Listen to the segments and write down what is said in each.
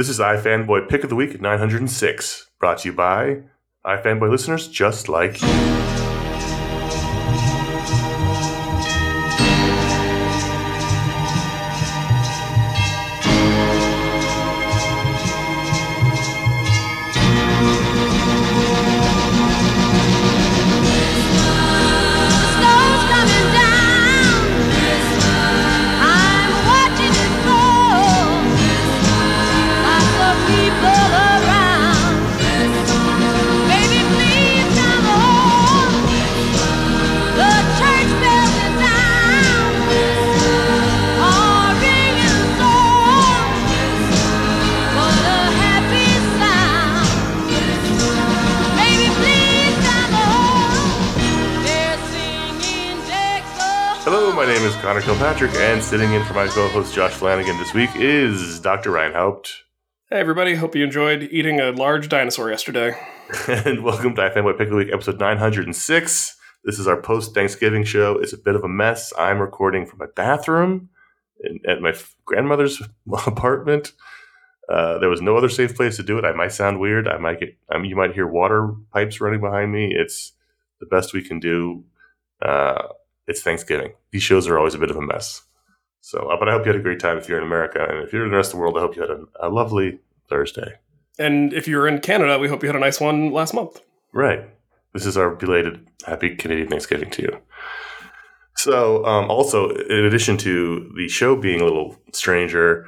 This is iFanboy Pick of the Week 906, brought to you by iFanboy listeners just like you. Kilpatrick, and sitting in for my co-host Josh Flanagan this week is Dr. Ryan Haupt. Hey everybody, hope you enjoyed eating a large dinosaur yesterday. and welcome to iFanboy Pick of the Week, episode 906. This is our post-Thanksgiving show. It's a bit of a mess. I'm recording from my bathroom in, at my grandmother's apartment. Uh, there was no other safe place to do it. I might sound weird. I might get. I mean, you might hear water pipes running behind me. It's the best we can do. Uh, it's Thanksgiving. These shows are always a bit of a mess. So, uh, but I hope you had a great time if you're in America, and if you're in the rest of the world, I hope you had a, a lovely Thursday. And if you're in Canada, we hope you had a nice one last month. Right. This is our belated happy Canadian Thanksgiving to you. So, um, also, in addition to the show being a little stranger,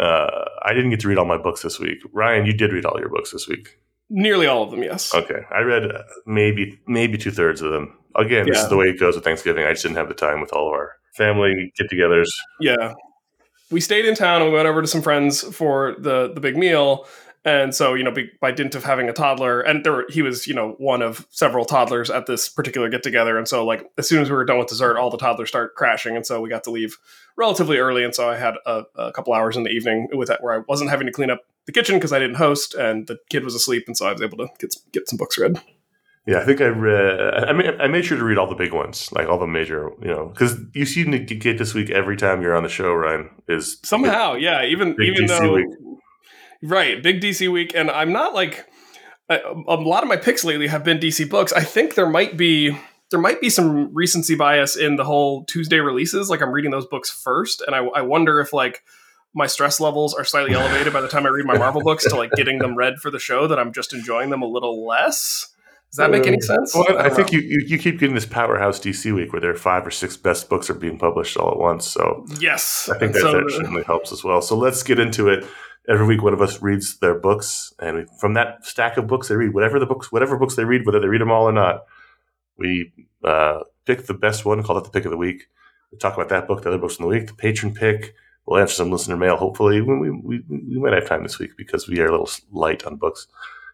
uh, I didn't get to read all my books this week. Ryan, you did read all your books this week. Nearly all of them, yes. Okay, I read uh, maybe maybe two thirds of them. Again, this is the way it goes with Thanksgiving. I just didn't have the time with all of our family get-togethers. Yeah. We stayed in town and we went over to some friends for the the big meal. And so, you know, by dint of having a toddler, and there were, he was, you know, one of several toddlers at this particular get together. And so, like, as soon as we were done with dessert, all the toddlers start crashing. And so we got to leave relatively early. And so I had a, a couple hours in the evening with that where I wasn't having to clean up the kitchen because I didn't host, and the kid was asleep. And so I was able to get get some books read. Yeah, I think I read. I made, I made sure to read all the big ones, like all the major, you know, because you seem to get this week every time you're on the show. Ryan is somehow yeah even Big even DC though week. right big dc week and i'm not like a, a lot of my picks lately have been dc books i think there might be there might be some recency bias in the whole tuesday releases like i'm reading those books first and i, I wonder if like my stress levels are slightly elevated by the time i read my marvel books to like getting them read for the show that i'm just enjoying them a little less does that make any sense Well, I, I think you, you you keep getting this powerhouse DC week where there are five or six best books are being published all at once. So yes I think that, So, that certainly helps as well. So let's get into it. Every week, one of us reads their books, and we, from that stack of books they read, whatever the books, whatever books they read, whether they read them all or not, we uh, pick the best one, call it the pick of the week. We talk about that book, the other books in the week, the patron pick. We'll answer some listener mail. Hopefully, we, we, we, might have time this week because we are a little light on books.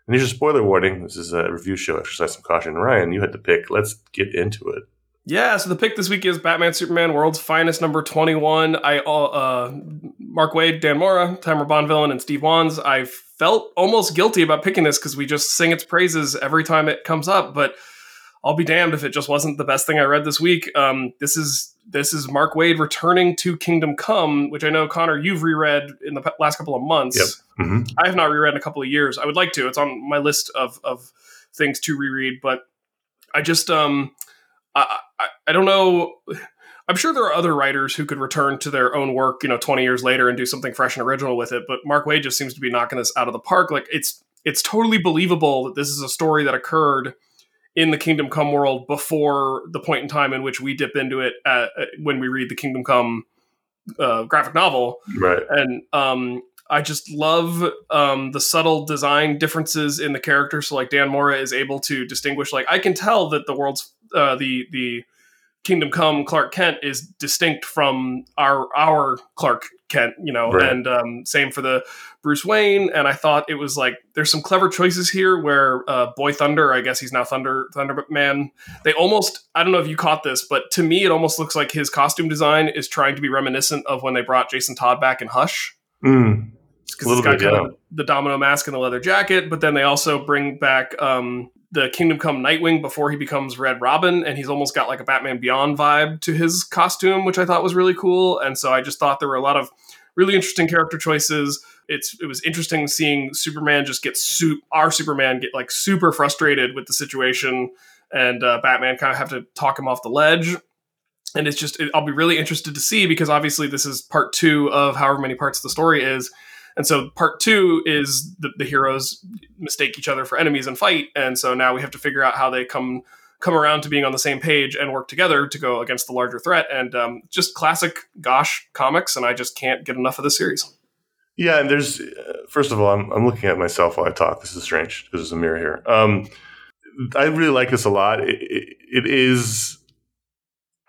And here's a spoiler warning. This is a review show. Exercise some caution. Ryan, you had the pick. Let's get into it. Yeah, so the pick this week is Batman Superman World's Finest number 21. I uh Mark Waid, Dan Mora, Tamra Bonvillain, and Steve Wands. I felt almost guilty about picking this because we just sing its praises every time it comes up, but I'll be damned if it just wasn't the best thing I read this week. Um, this is this is Mark Waid returning to Kingdom Come, which I know Conor you've reread in the last couple of months. Yep. hmm I have not reread in a couple of years. I would like to. It's on my list of of things to reread, but I just um I I, I don't know. I'm sure there are other writers who could return to their own work, you know, 20 years later and do something fresh and original with it. But Mark Waid just seems to be knocking this out of the park. Like it's it's totally believable that this is a story that occurred in the Kingdom Come world before the point in time in which we dip into it at, uh, when we read the Kingdom Come uh, graphic novel. Right. And um, I just love um, the subtle design differences in the characters. So like Dan Mora is able to distinguish. Like I can tell that the world's uh, the the Kingdom Come Clark Kent is distinct from our our Clark Kent, you know, Right. and um, same for the Bruce Wayne. And I thought it was like there's some clever choices here where uh, Boy Thunder, I guess he's now Thunder Thunderman. They almost I don't know if you caught this, but to me it almost looks like his costume design is trying to be reminiscent of when they brought Jason Todd back in Hush Mm. because it's got bit, kind of the domino mask and the leather jacket. But then they also bring back um, the Kingdom Come Nightwing before he becomes Red Robin, and he's almost got like a Batman Beyond vibe to his costume, which I thought was really cool. And so I just thought there were a lot of really interesting character choices. It's it was interesting seeing Superman just get soup our Superman get like super frustrated with the situation, and uh, Batman kind of have to talk him off the ledge. And it's just it, I'll be really interested to see because obviously this is part two of however many parts the story is. And so part two is the, the heroes mistake each other for enemies and fight. And so now we have to figure out how they come come around to being on the same page and work together to go against the larger threat. And um, just classic Gosh comics, and I just can't get enough of the series. Yeah, and there's uh, first of all, I'm I'm looking at myself while I talk. This is strange. Because there's a mirror here. Um, I really like this a lot. It, it, it is.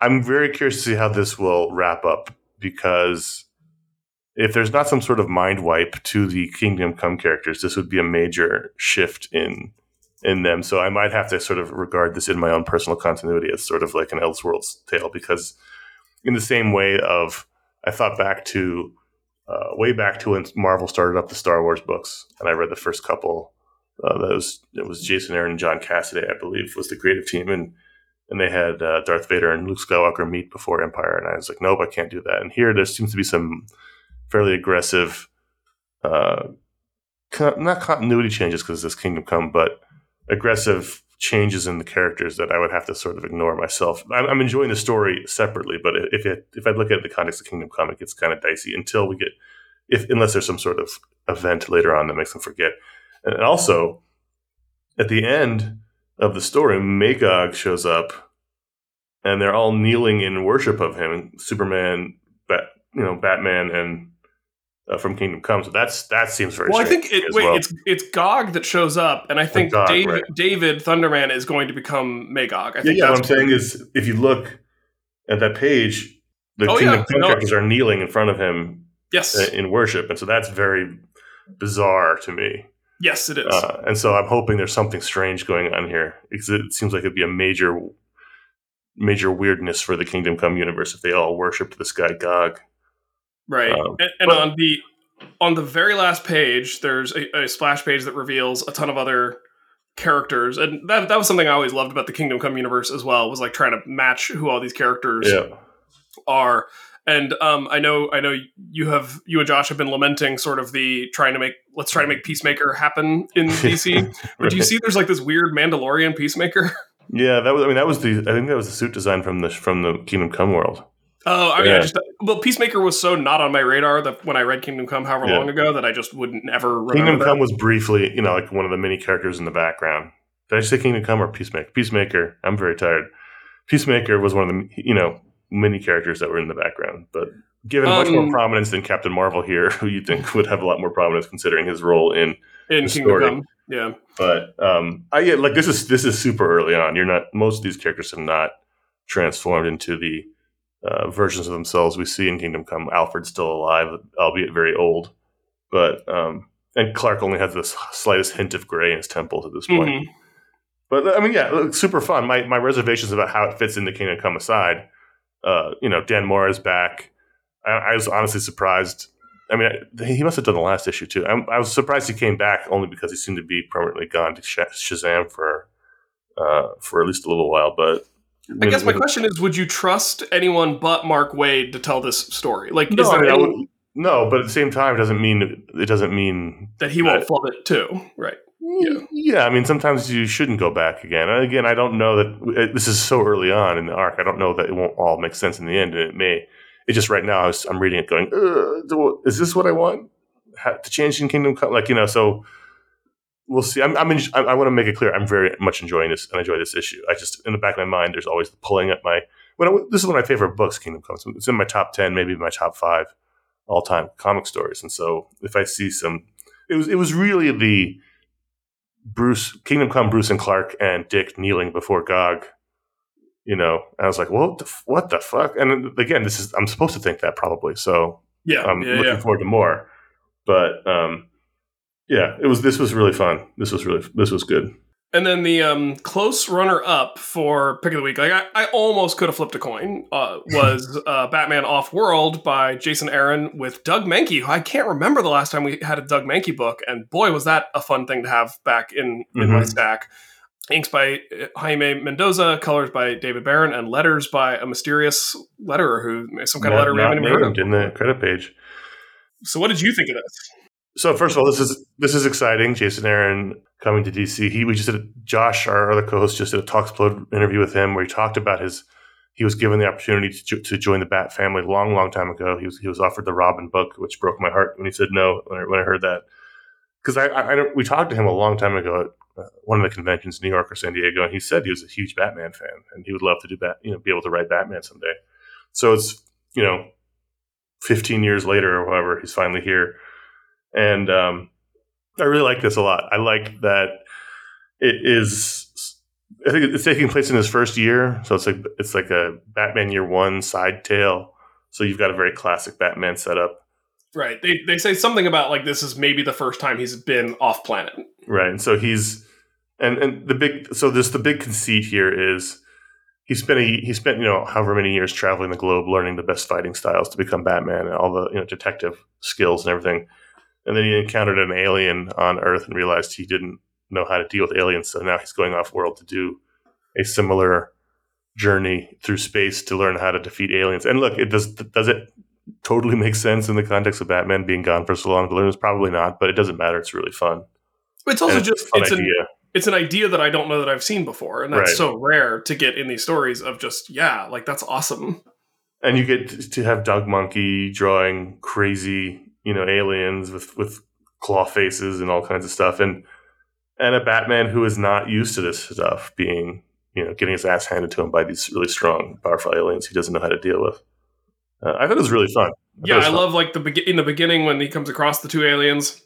I'm very curious to see how this will wrap up because if there's not some sort of mind wipe to the Kingdom Come characters, this would be a major shift in in them. So I might have to sort of regard this in my own personal continuity as sort of like an Elseworlds tale because in the same way of I thought back to uh, way back to when Marvel started up the Star Wars books, and I read the first couple. Uh, that was it was Jason Aaron and John Cassaday, I believe, was the creative team, and and they had uh, Darth Vader and Luke Skywalker meet before Empire, and I was like, nope, I can't do that. And here there seems to be some fairly aggressive, uh, con- not continuity changes because this Kingdom Come, but aggressive changes in the characters that I would have to sort of ignore myself. I'm, I'm enjoying the story separately, but if it, if I look at the context of Kingdom Come, it gets kind of dicey until we get, if unless there's some sort of event later on that makes them forget. And also, at the end of the story, Magog shows up, and they're all kneeling in worship of him. Superman, Bat, you know, Batman, and uh, from Kingdom Come. So that's that seems very. Well, I think it, wait, well. it's it's Gog that shows up, and I think Gog, David, right. David Thunderman is going to become Magog. I think yeah, what I'm saying is, if you look at that page, the Oh, Kingdom yeah, Come no. characters are kneeling in front of him yes, uh, in worship, and so that's very bizarre to me. yes, it is. Uh, and so I'm hoping there's something strange going on here because it seems like it'd be a major, major weirdness for the Kingdom Come universe if they all worshipped this guy Gog. Right. Um, and and but- on the on the very last page, there's a, a splash page that reveals a ton of other characters, and that that was something I always loved about the Kingdom Come universe as well. Was like trying to match who all these characters Yeah, are. And um, I know, I know you have you and Josh have been lamenting sort of the trying to make let's try to make Peacemaker happen in DC. But do you see there's like this weird Mandalorian Peacemaker? yeah. That was. I mean, that was the. I think that was the suit design from the from the Kingdom Come world. Oh, I mean, I just well, Peacemaker was so not on my radar that when I read Kingdom Come however Yeah. long ago that I just wouldn't ever remember Kingdom that. Come was briefly, you know, like one of the many characters in the background. Did I say Kingdom Come or Peacemaker? Peacemaker. I'm very tired. Peacemaker was one of the, you know, many characters that were in the background, but given much more Um, prominence than Captain Marvel here, who you think would have a lot more prominence considering his role in. in Kingdom story. Come. Yeah. But um, I yeah, like this is this is super early on. You're not most of these characters have not transformed into the uh, versions of themselves we see in Kingdom Come. Alfred's still alive, albeit very old, but um, and Clark only has this slightest hint of gray in his temples at this point. Mhm. But I mean, yeah, super fun. My my reservations about how it fits into Kingdom Come aside, uh, you know, Dan Mora is back. I, I was honestly surprised. I mean, he must have done the last issue too. I'm, I was surprised he came back only because he seemed to be permanently gone to Shazam for uh, for at least a little while. But I guess my question is: Would you trust anyone but Mark Waid to tell this story? Like, No, is I mean, any no, but at the same time, it doesn't mean it doesn't mean that he won't flub it too? Right. Mm, yeah. Yeah, I mean, sometimes you shouldn't go back again. And again, I don't know that this is so early on in the arc. I don't know that it won't all make sense in the end, and it may. It just right now, I I'm reading it, going, "Is this what I want Ha- to change in Kingdom Come?" Like you know, so we'll see. I'm, I'm in, I, I want to make it clear, I'm very much enjoying this and enjoy this issue. I just in the back of my mind, there's always the pulling at my. When I, this is one of my favorite books, Kingdom Come. It's in my top ten, maybe my top five all time comic stories. And so if I see some, it was it was really the Bruce Kingdom Come, Bruce and Clark and Dick kneeling before Gog. You know, I was like, what the, what the fuck? And again, this is I'm supposed to think that probably. So Yeah, I'm yeah, looking yeah. forward to more. But um, yeah, it was this was really fun. This was really this was good. And then the um, close runner up for pick of the week, like I, I almost could have flipped a coin, uh, was uh, Batman Off World by Jason Aaron with Doug Mahnke, who I can't remember the last time we had a Doug Mahnke book, and boy was that a fun thing to have back in in my Mhm. stack. Inks by uh, Jaime Mendoza, colors by David Baron, and letters by a mysterious letterer who some kind of Not- letter we haven't even heard of. in the credit page. So, what did you think of this? So first of all, this is this is exciting. Jason Aaron coming to DC. He we just did a, Josh, our other co-host, just did a Talksplode interview with him where he talked about his. He was given the opportunity to, to join the Bat family a long, long time ago. He was he was offered the Robin book, which broke my heart when he said no when I, when I heard that. Because I, I, I we talked to him a long time ago at uh, one of the conventions, in New York or San Diego, and he said he was a huge Batman fan and he would love to do Bat, you know, be able to write Batman someday. So it's you know, fifteen years later or however, he's finally here, and um, I really like this a lot. I like that it is. I think it's taking place in his first year, so it's like it's like a Batman Year One side tale. So you've got a very classic Batman setup, Right. They, they say something about like this is maybe the first time he's been off planet. right? And so he's and and the big so this the big conceit here is he spent a, he spent you know however many years traveling the globe learning the best fighting styles to become Batman and all the you know detective skills and everything, and then he encountered an alien on Earth and realized he didn't know how to deal with aliens. So now he's going off world to do a similar journey through space to learn how to defeat aliens. And look, it does does it totally make sense in the context of Batman being gone for so long to learn? It's probably not, but it doesn't matter. It's really fun. It's also And just fun it's an idea. it's an idea that I don't know that I've seen before, and that's Right. so rare to get in these stories of just yeah, like that's awesome. and you get to have Doug Mahnke drawing crazy, you know, aliens with with claw faces and all kinds of stuff, and and a Batman who is not used to this stuff, being you know getting his ass handed to him by these really strong, powerful aliens he doesn't know how to deal with. Uh, I thought it was really fun. thought Yeah, I fun. love like the be- in the beginning when he comes across the two aliens,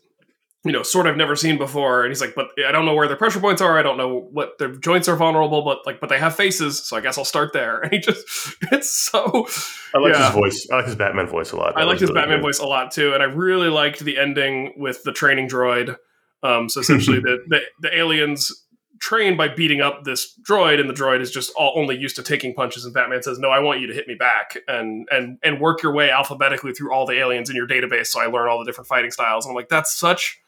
you know, sort I've never seen before, and he's like, "But I don't know where their pressure points are. I don't know what their joints are vulnerable, but like, but they have faces, so I guess I'll start there." And he just, it's so. I like yeah. his voice. I like his Batman voice a lot. I That liked was his really Batman good. voice a lot too, and I really liked the ending with the training droid. Um, so essentially, the, the the aliens train by beating up this droid, and the droid is just all only used to taking punches. And Batman says, "No, I want you to hit me back and and and work your way alphabetically through all the aliens in your database, so I learn all the different fighting styles." And I'm like, that's such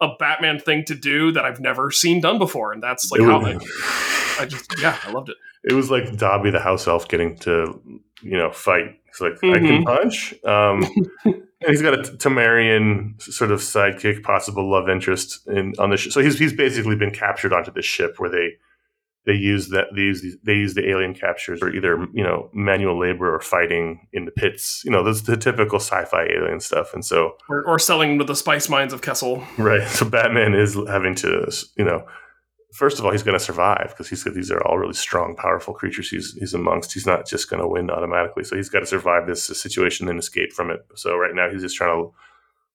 a Batman thing to do that I've never seen done before, and that's like how I, I just yeah, I loved it. it was like Dobby the house elf getting to you know fight. He's like, I Mm-hmm. can punch. Um, and he's got a Tamarian sort of sidekick, possible love interest in on the ship. So he's he's basically been captured onto this ship where they they use that they use these, they use the alien captures for either you know manual labor or fighting in the pits. You know, that's the typical sci-fi alien stuff. And so Or, or selling to the spice mines of Kessel. Right. So Batman is having to, you know, first of all, he's going to survive because he's these are all really strong, powerful creatures he's he's amongst. He's not just going to win automatically. So he's got to survive this situation and escape from it. So right now he's just trying to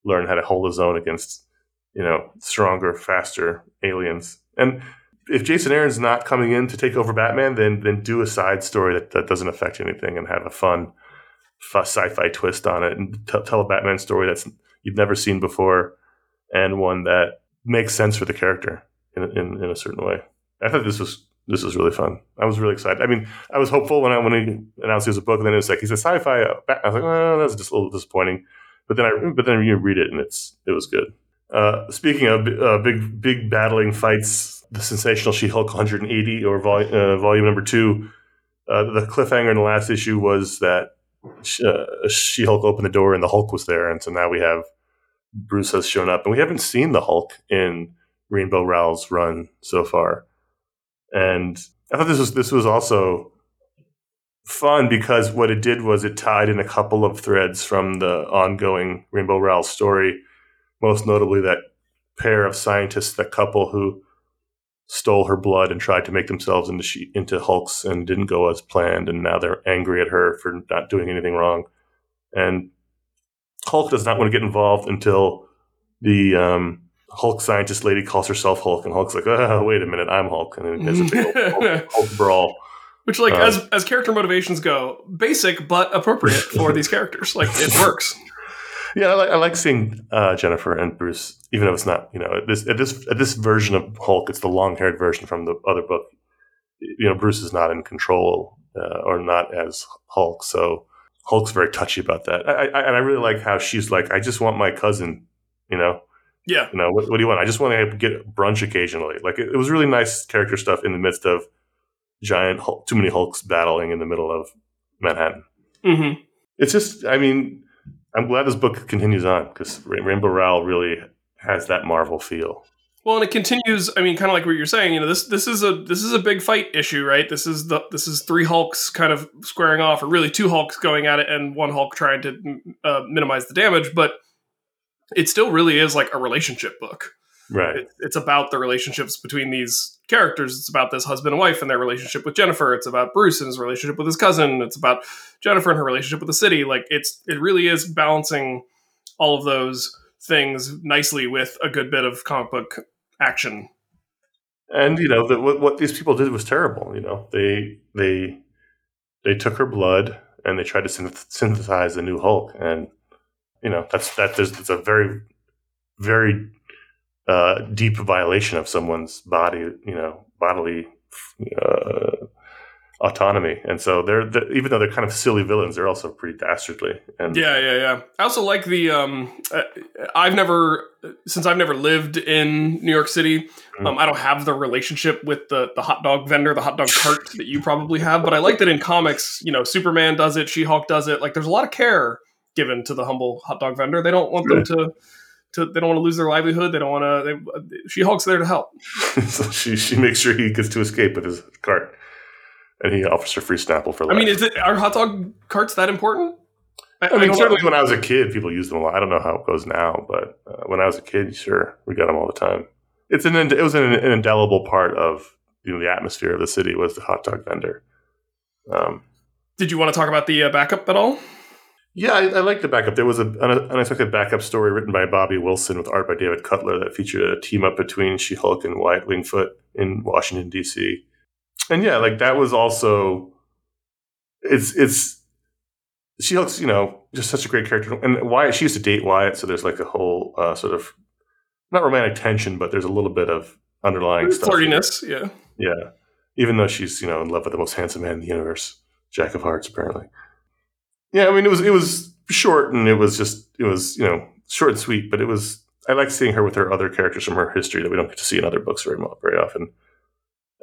learn how to hold his own against, you know, stronger, faster aliens. And if Jason Aaron's not coming in to take over Batman, then then do a side story that, that doesn't affect anything and have a fun, fu- sci-fi twist on it and t- tell a Batman story that's you've never seen before and one that makes sense for the character in, in, in a certain way. I thought this was this was really fun. I was really excited. I mean, I was hopeful when I when he announced he was a book, and then it was like he said sci-fi. uh, I was like, oh, that's just a little disappointing. But then I but then you read it and it's it was good. Uh, speaking of uh, big big battling fights, the sensational She-Hulk 180 or vol- uh, volume number two. Uh, the cliffhanger in the last issue was that uh, She-Hulk opened the door and the Hulk was there, and so now we have Bruce has shown up, and we haven't seen the Hulk in Rainbow Rowell's run so far, and I thought this was this was also fun because what it did was it tied in a couple of threads from the ongoing Rainbow Rowell story, most notably that pair of scientists, that couple who stole her blood and tried to make themselves into she, into Hulks and didn't go as planned, and now they're angry at her for not doing anything wrong. And Hulk does not want to get involved until the um, Hulk scientist lady calls herself Hulk, and Hulk's like, "Oh, wait a minute, I'm Hulk," and then there's a big Hulk, Hulk brawl. Which, like, Um, as as character motivations go, basic but appropriate for these characters. Like, it works. Yeah, I like, I like seeing uh, Jennifer and Bruce, even though it's not, you know, at this at this at this version of Hulk, it's the long haired version from the other book. You know, Bruce is not in control uh, or not as Hulk, so Hulk's very touchy about that. I, I, and I really like how she's like, I just want my cousin, you know, Yeah. you know, what, what do you want? I just want to get brunch occasionally. Like it, it was really nice character stuff in the midst of giant, Hulk, too many Hulks battling in the middle of Manhattan hmm it's just i mean i'm glad this book continues on because rainbow rowell really has that marvel feel Well, and it continues. I mean, kind of like what you're saying. You know, this this is a this is a big fight issue, right? This is the this is three Hulks kind of squaring off, or really two Hulks going at it, and one Hulk trying to uh, minimize the damage. But it still really is like a relationship book. Right It, it's about the relationships between these characters. It's about this husband and wife and their relationship with Jennifer. It's about Bruce and his relationship with his cousin. It's about Jennifer and her relationship with the city. Like it's it really is balancing all of those things nicely with a good bit of comic book action. and you know the, what, what these people did was terrible you know they they they took her blood and they tried to synth- synthesize a new hulk and you know that's that there's it's a very very uh, deep violation of someone's body you know bodily uh, autonomy and so they're, they even though they're kind of silly villains they're also pretty dastardly and Yeah, yeah, yeah. I also like the. Um, uh, I've never, since I've never lived in New York City, um, I don't have the relationship with the the hot dog vendor, the hot dog cart that you probably have. But I like that in comics, you know, Superman does it, She Hulk does it. Like, there's a lot of care given to the humble hot dog vendor. They don't want them to. To, they don't want to lose their livelihood. They don't want to. She Hulk's there to help. so she she makes sure he gets to escape with his cart, and he offers her free Snapple for life. I mean, is it are hot dog carts that important? I mean, don't certainly know. when I was a kid, people used them a lot. I don't know how it goes now, but uh, when I was a kid, sure, we got them all the time. It's an it was an, an indelible part of you know the atmosphere of the city was the hot dog vendor. Um, Did you want to talk about the uh, backup at all? Yeah, I, I like the backup. There was a an unexpected backup story written by Bobby Wilson with art by David Cutler that featured a team up between She Hulk and Wyatt Wingfoot in Washington D.C. And yeah, like that was also it's it's She Hulk's you know just such a great character, and Wyatt she used to date Wyatt, so there's like a whole uh, sort of not romantic tension, but there's a little bit of underlying stuff. Flirtiness, yeah. Yeah. Even though she's, you know, in love with the most handsome man in the universe, Jack of Hearts, apparently. Yeah, I mean it was it was short and it was just it was, you know, short and sweet, but it was I like seeing her with her other characters from her history that we don't get to see in other books very much very often.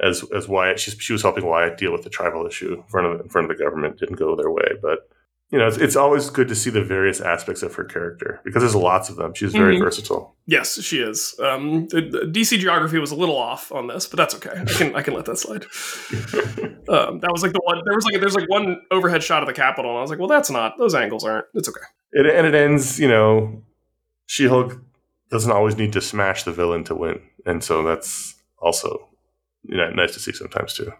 As as Wyatt, she's, she was helping Wyatt deal with the tribal issue in front of in front of the government. Didn't go their way, but you know, it's, it's always good to see the various aspects of her character because there's lots of them. She's very Mhm. versatile. Yes, she is. Um, the, the DC geography was a little off on this, but that's okay. I can I can let that slide. Um, that was like the one. There was like there's like one overhead shot of the Capitol, and I was like, well, that's not. Those angles aren't. It's okay. It, and it ends, you know, She Hulk doesn't always need to smash the villain to win. And so that's also you know, nice to see sometimes too.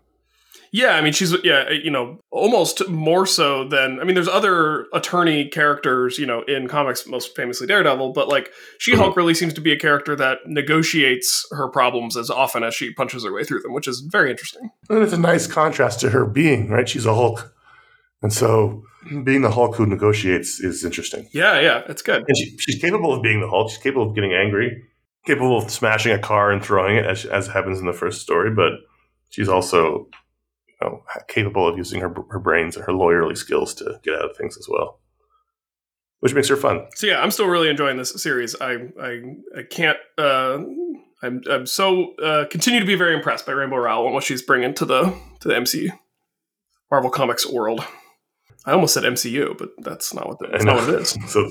Yeah, I mean, she's yeah, uh, you know, almost more so than I mean. There's other attorney characters, you know, in comics, most famously Daredevil, but like She Hulk really seems to be a character that negotiates her problems as often as she punches her way through them, which is very interesting. And it's a nice contrast to her being, right? She's a Hulk. And so being the Hulk who negotiates is interesting. Yeah, yeah, it's good. And she, she's capable of being the Hulk. She's capable of getting angry, capable of smashing a car and throwing it, as, as happens in the first story. But she's also know, capable of using her, her brains and her lawyerly skills to get out of things as well, which makes her fun. So yeah, I'm still really enjoying this series. I I, I can't. Uh, I'm I'm so uh, continue to be very impressed by Rainbow Rowell and what she's bringing to the to the MCU, Marvel Comics world. I almost said MCU, but that's not what the, that's not what it is. So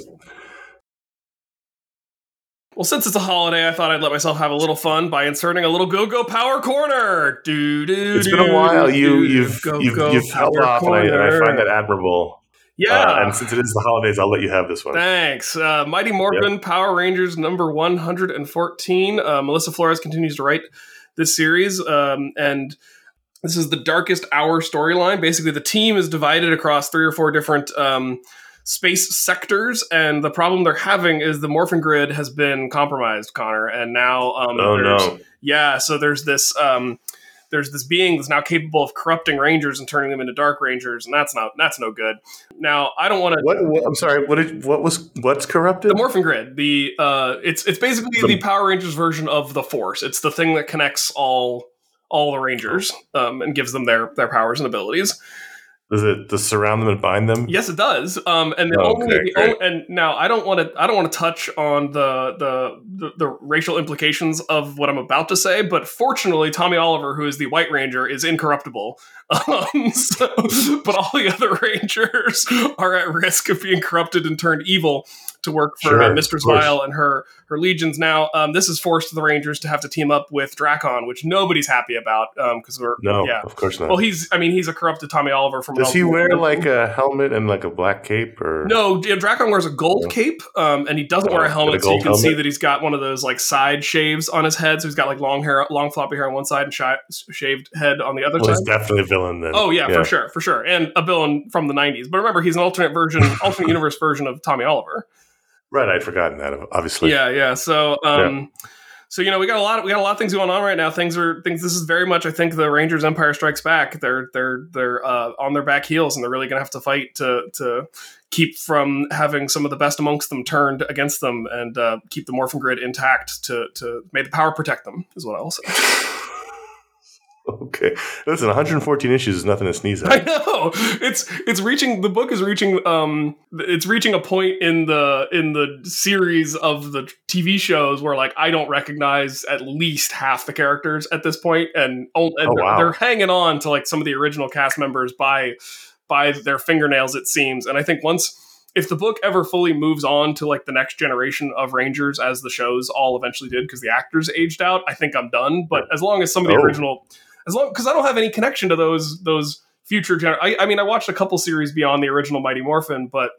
Well, since it's a holiday, I thought I'd let myself have a little fun by inserting a little Go Go Power Corner. Do do. It's been a while. You you've you've, you've held off, and I, and I find that admirable. Yeah. Uh, and since it is the holidays, I'll let you have this one. Thanks. Uh, Mighty Morphin Power Rangers number 114. Uh, Melissa Flores continues to write this series. Um, and this is the darkest hour storyline. Basically, the team is divided across three or four different um, space sectors. And the problem they're having is the Morphin Grid has been compromised, Conor. And now. Um, oh, no. Yeah. So there's this. Um, there's this being that's now capable of corrupting rangers and turning them into dark rangers, and that's not that's no good. Now I don't want to? I'm sorry. What did? What was? What's corrupted? the Morphin Grid. The uh, it's it's basically The- the Power Rangers version of the Force. It's the thing that connects all all the Rangers um, and gives them their their powers and abilities. Does it does surround them and bind them? Yes, it does. Um, and the Oh, only, okay, the only- and now I don't want to I don't want to touch on the, the the the racial implications of what I'm about to say, but fortunately, Tommy Oliver, who is the White Ranger, is incorruptible. Um, so, but all the other Rangers are at risk of being corrupted and turned evil to work for Sure, uh, Mistress. Vile and her her legions. Now, um, this has forced the Rangers to have to team up with Drakkon, which nobody's happy about because we're No, yeah. of course not. Well, he's I mean he's a corrupted Tommy Oliver from. does he wear like a helmet and like a black cape or? No, yeah, Drakkon wears a gold Yeah. cape, um, and he doesn't Oh, wear a helmet, so you can see that he's got one of those like side shaves on his head. So he's got like long hair, long floppy hair on one side, and shaved head on the other Well, side. he's definitely a villain then. Oh yeah, for sure, for sure, and a villain from the '90s. But remember, he's an alternate version, alternate universe version of Tommy Oliver. Right, I'd forgotten that. Obviously. Yeah, yeah. So, um, so you know, we got a lot. Of, we got a lot of things going on right now. Things are things. This is very much, I think, the Rangers Empire Strikes Back. They're they're they're uh, on their back heels, and they're really gonna have to fight to to keep from having some of the best amongst them turned against them, and uh, keep the Morphin Grid intact. To to may the power protect them is what I'll say. Okay. Listen, 114 issues is nothing to sneeze at. I know it's it's reaching the book is reaching um it's reaching a point in the in the series of the TV shows where like I don't recognize at least half the characters at this point and, and Oh, they're, wow. they're hanging on to like some of the original cast members by by their fingernails it seems and I think once if the book ever fully moves on to like the next generation of Rangers as the shows all eventually did because the actors aged out I think I'm done but as long as some of the Oh. original as long because I don't have any connection to those those future gener- I, I mean I watched a couple series beyond the original Mighty Morphin, but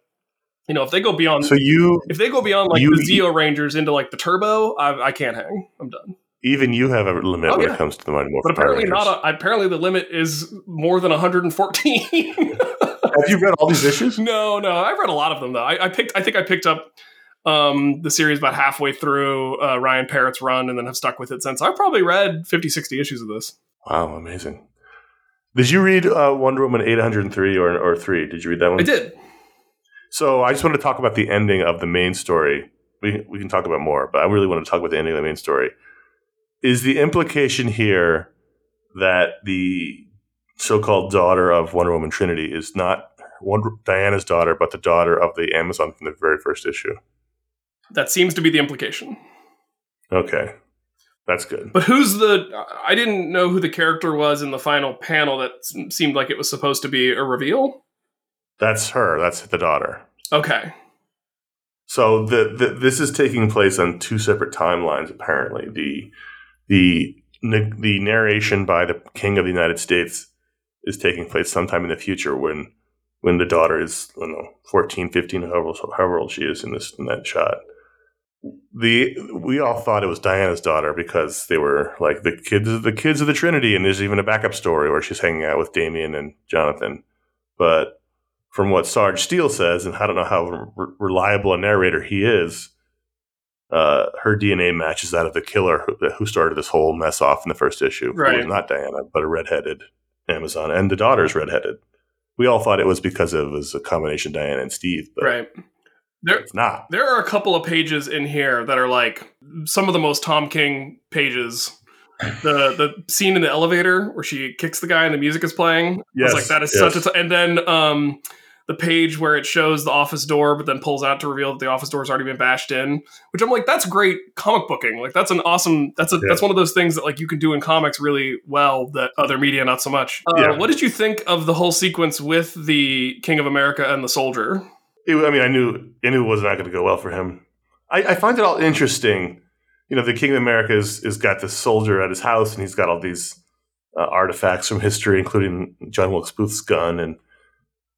you know if they go beyond So you, if they go beyond like you- the Zeo Rangers into like the Turbo, I, I can't hang. I'm done. even you have a limit Oh, when yeah. it comes to the Mighty Morphin But apparently not. A, apparently the limit is more than 114. Have you read all these issues? no, no, I've read a lot of them though. I, I picked. I think I picked up um the series about halfway through uh, Ryan Parrott's run and then have stuck with it since. I've probably read 50, 60 issues of this. Wow, amazing. Did you read uh, Wonder Woman 803 or, or 3? Did you read that one? I did. So I just want to talk about the ending of the main story. We, we can talk about more, but I really want to talk about the ending of the main story. Is the implication here that the so-called daughter of Wonder Woman Trinity is not Wonder, Diana's daughter, but the daughter of the Amazon from the very first issue? That seems to be the implication. Okay, that's good. But who's the? I didn't know who the character was in the final panel. That seemed like it was supposed to be a reveal. That's her. That's the daughter. Okay, So the, the this is taking place on two separate timelines. Apparently, the the the narration by the King of the United States is taking place sometime in the future when when the daughter is I don't know 14, 15, however, however old she is in this in that shot. The we all thought it was Diana's daughter because they were like the kids of the kids of the Trinity, and there's even a backup story where she's hanging out with Damian and Jonathan. But from what Sarge Steele says, and I don't know how re- reliable a narrator he is, uh, her DNA matches that of the killer who, who started this whole mess off in the first issue. Right. was not Diana, but a redheaded Amazon, and the daughter's redheaded. We all thought it was because it was a combination of Diana and Steve, but right. There, it's not. there are a couple of pages in here that are like some of the most Tom King pages. The the scene in the elevator where she kicks the guy and the music is playing. Yes, was like that is yes. such a. T- and then um, the page where it shows the office door, but then pulls out to reveal that the office door has already been bashed in. Which I'm like, that's great comic booking. Like that's an awesome. That's a Yeah. that's one of those things that like you can do in comics really well that other media not so much. Uh, Yeah. What did you think of the whole sequence with the King of America and the soldier? It- I mean, I knew I knew it was not going to go well for him. I, I find it all interesting. You know, the King of America is, is got this soldier at his house, and he's got all these uh, artifacts from history, including John Wilkes Booth's gun. And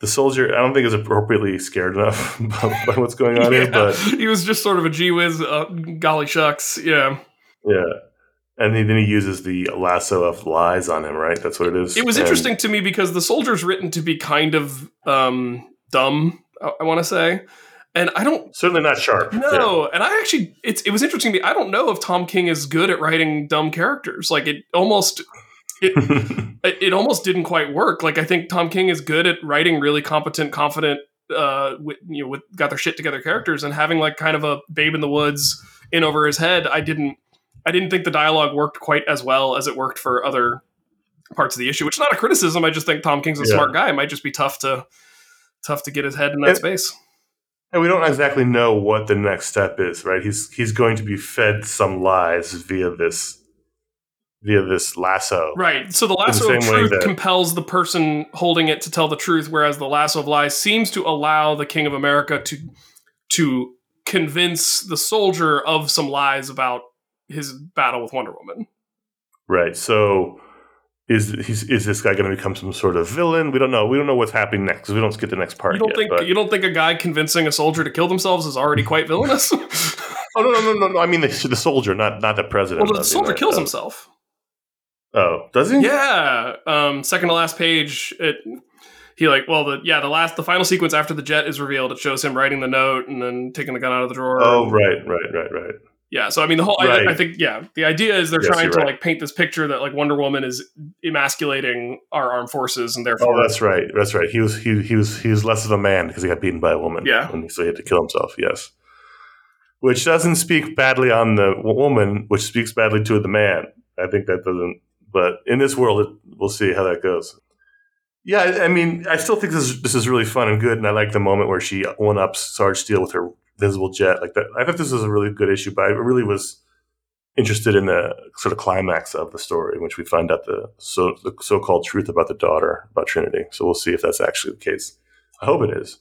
the soldier, I don't think is appropriately scared enough by, by what's going on here, but he was just sort of a gee whiz. Uh, golly shucks, yeah. yeah. And he, then he uses the lasso of lies on him, right? That's what it is. It was And- interesting to me because the soldier's written to be kind of um, dumb. I, I want to say, and I don't Certainly not sharp. know. And I actually, it's it was interesting to me. I don't know if Tom King is good at writing dumb characters. Like it almost. It, it it almost didn't quite work. Like I think Tom King is good at writing really competent, confident, uh, with, you know, with got their shit together characters, and having like kind of a babe in the woods in over his head. I didn't, I didn't think the dialogue worked quite as well as it worked for other parts of the issue. Which is not a criticism. I just think Tom King's a Yeah. smart guy. It might just be tough to, tough to get his head in that And- space. And we don't exactly know what the next step is, right? He's he's going to be fed some lies via this via this lasso. Right. So the lasso the of truth that- compels the person holding it to tell the truth, whereas the lasso of lies seems to allow the King of America to to convince the soldier of some lies about his battle with Wonder Woman. Right. So is he's, is this guy going to become some sort of villain? We don't know. We don't know what's happening next we don't get the next part You don't yet. think but- you don't think a guy convincing a soldier to kill themselves is already quite villainous? oh no no no no no! I mean the, the soldier, not not the president. Well, the soldier kills uh, himself. Oh, does he? Yeah. Um, second to last page, it he like well the yeah the last the final sequence after the jet is revealed. It shows him writing the note and then taking the gun out of the drawer. Oh right right right right. Yeah, so I mean, the whole Right. I, I think yeah, the idea is they're Yes, trying to right. like paint this picture that like Wonder Woman is emasculating our armed forces and therefore Oh, that's right. That's right. He was he he was he was less of a man because he got beaten by a woman. Yeah. and so he had to kill himself. Yes, which doesn't speak badly on the woman, which speaks badly to the man. I think that doesn't. But in this world, it, we'll see how that goes. Yeah, I- mean, I still think this is, this is really fun and good, and I like the moment where she one ups Sarge Steele with her visible jet like that. I thought this was a really good issue, but I really was interested in the sort of climax of the story, in which we find out the so the so-called truth about the daughter, about Trinity. So we'll see if that's actually the case. I hope it is.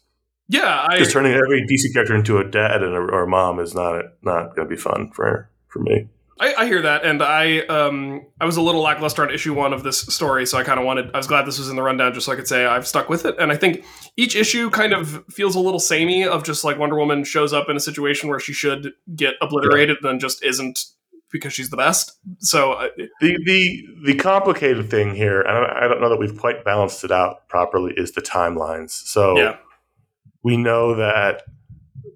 yeah. I Just turning every DC character into a dad and a, or a mom is not not going to be fun for for me. I, I hear that, and I um I was a little lackluster on issue one of this story, so I kind of wanted I was glad this was in the rundown just so I could say I've stuck with it, and I think each issue kind of feels a little samey of just like Wonder Woman shows up in a situation where she should get obliterated, and then just isn't because she's the best. So uh, The the the complicated thing here, and I don't know that we've quite balanced it out properly, is the timelines. So yeah, we know that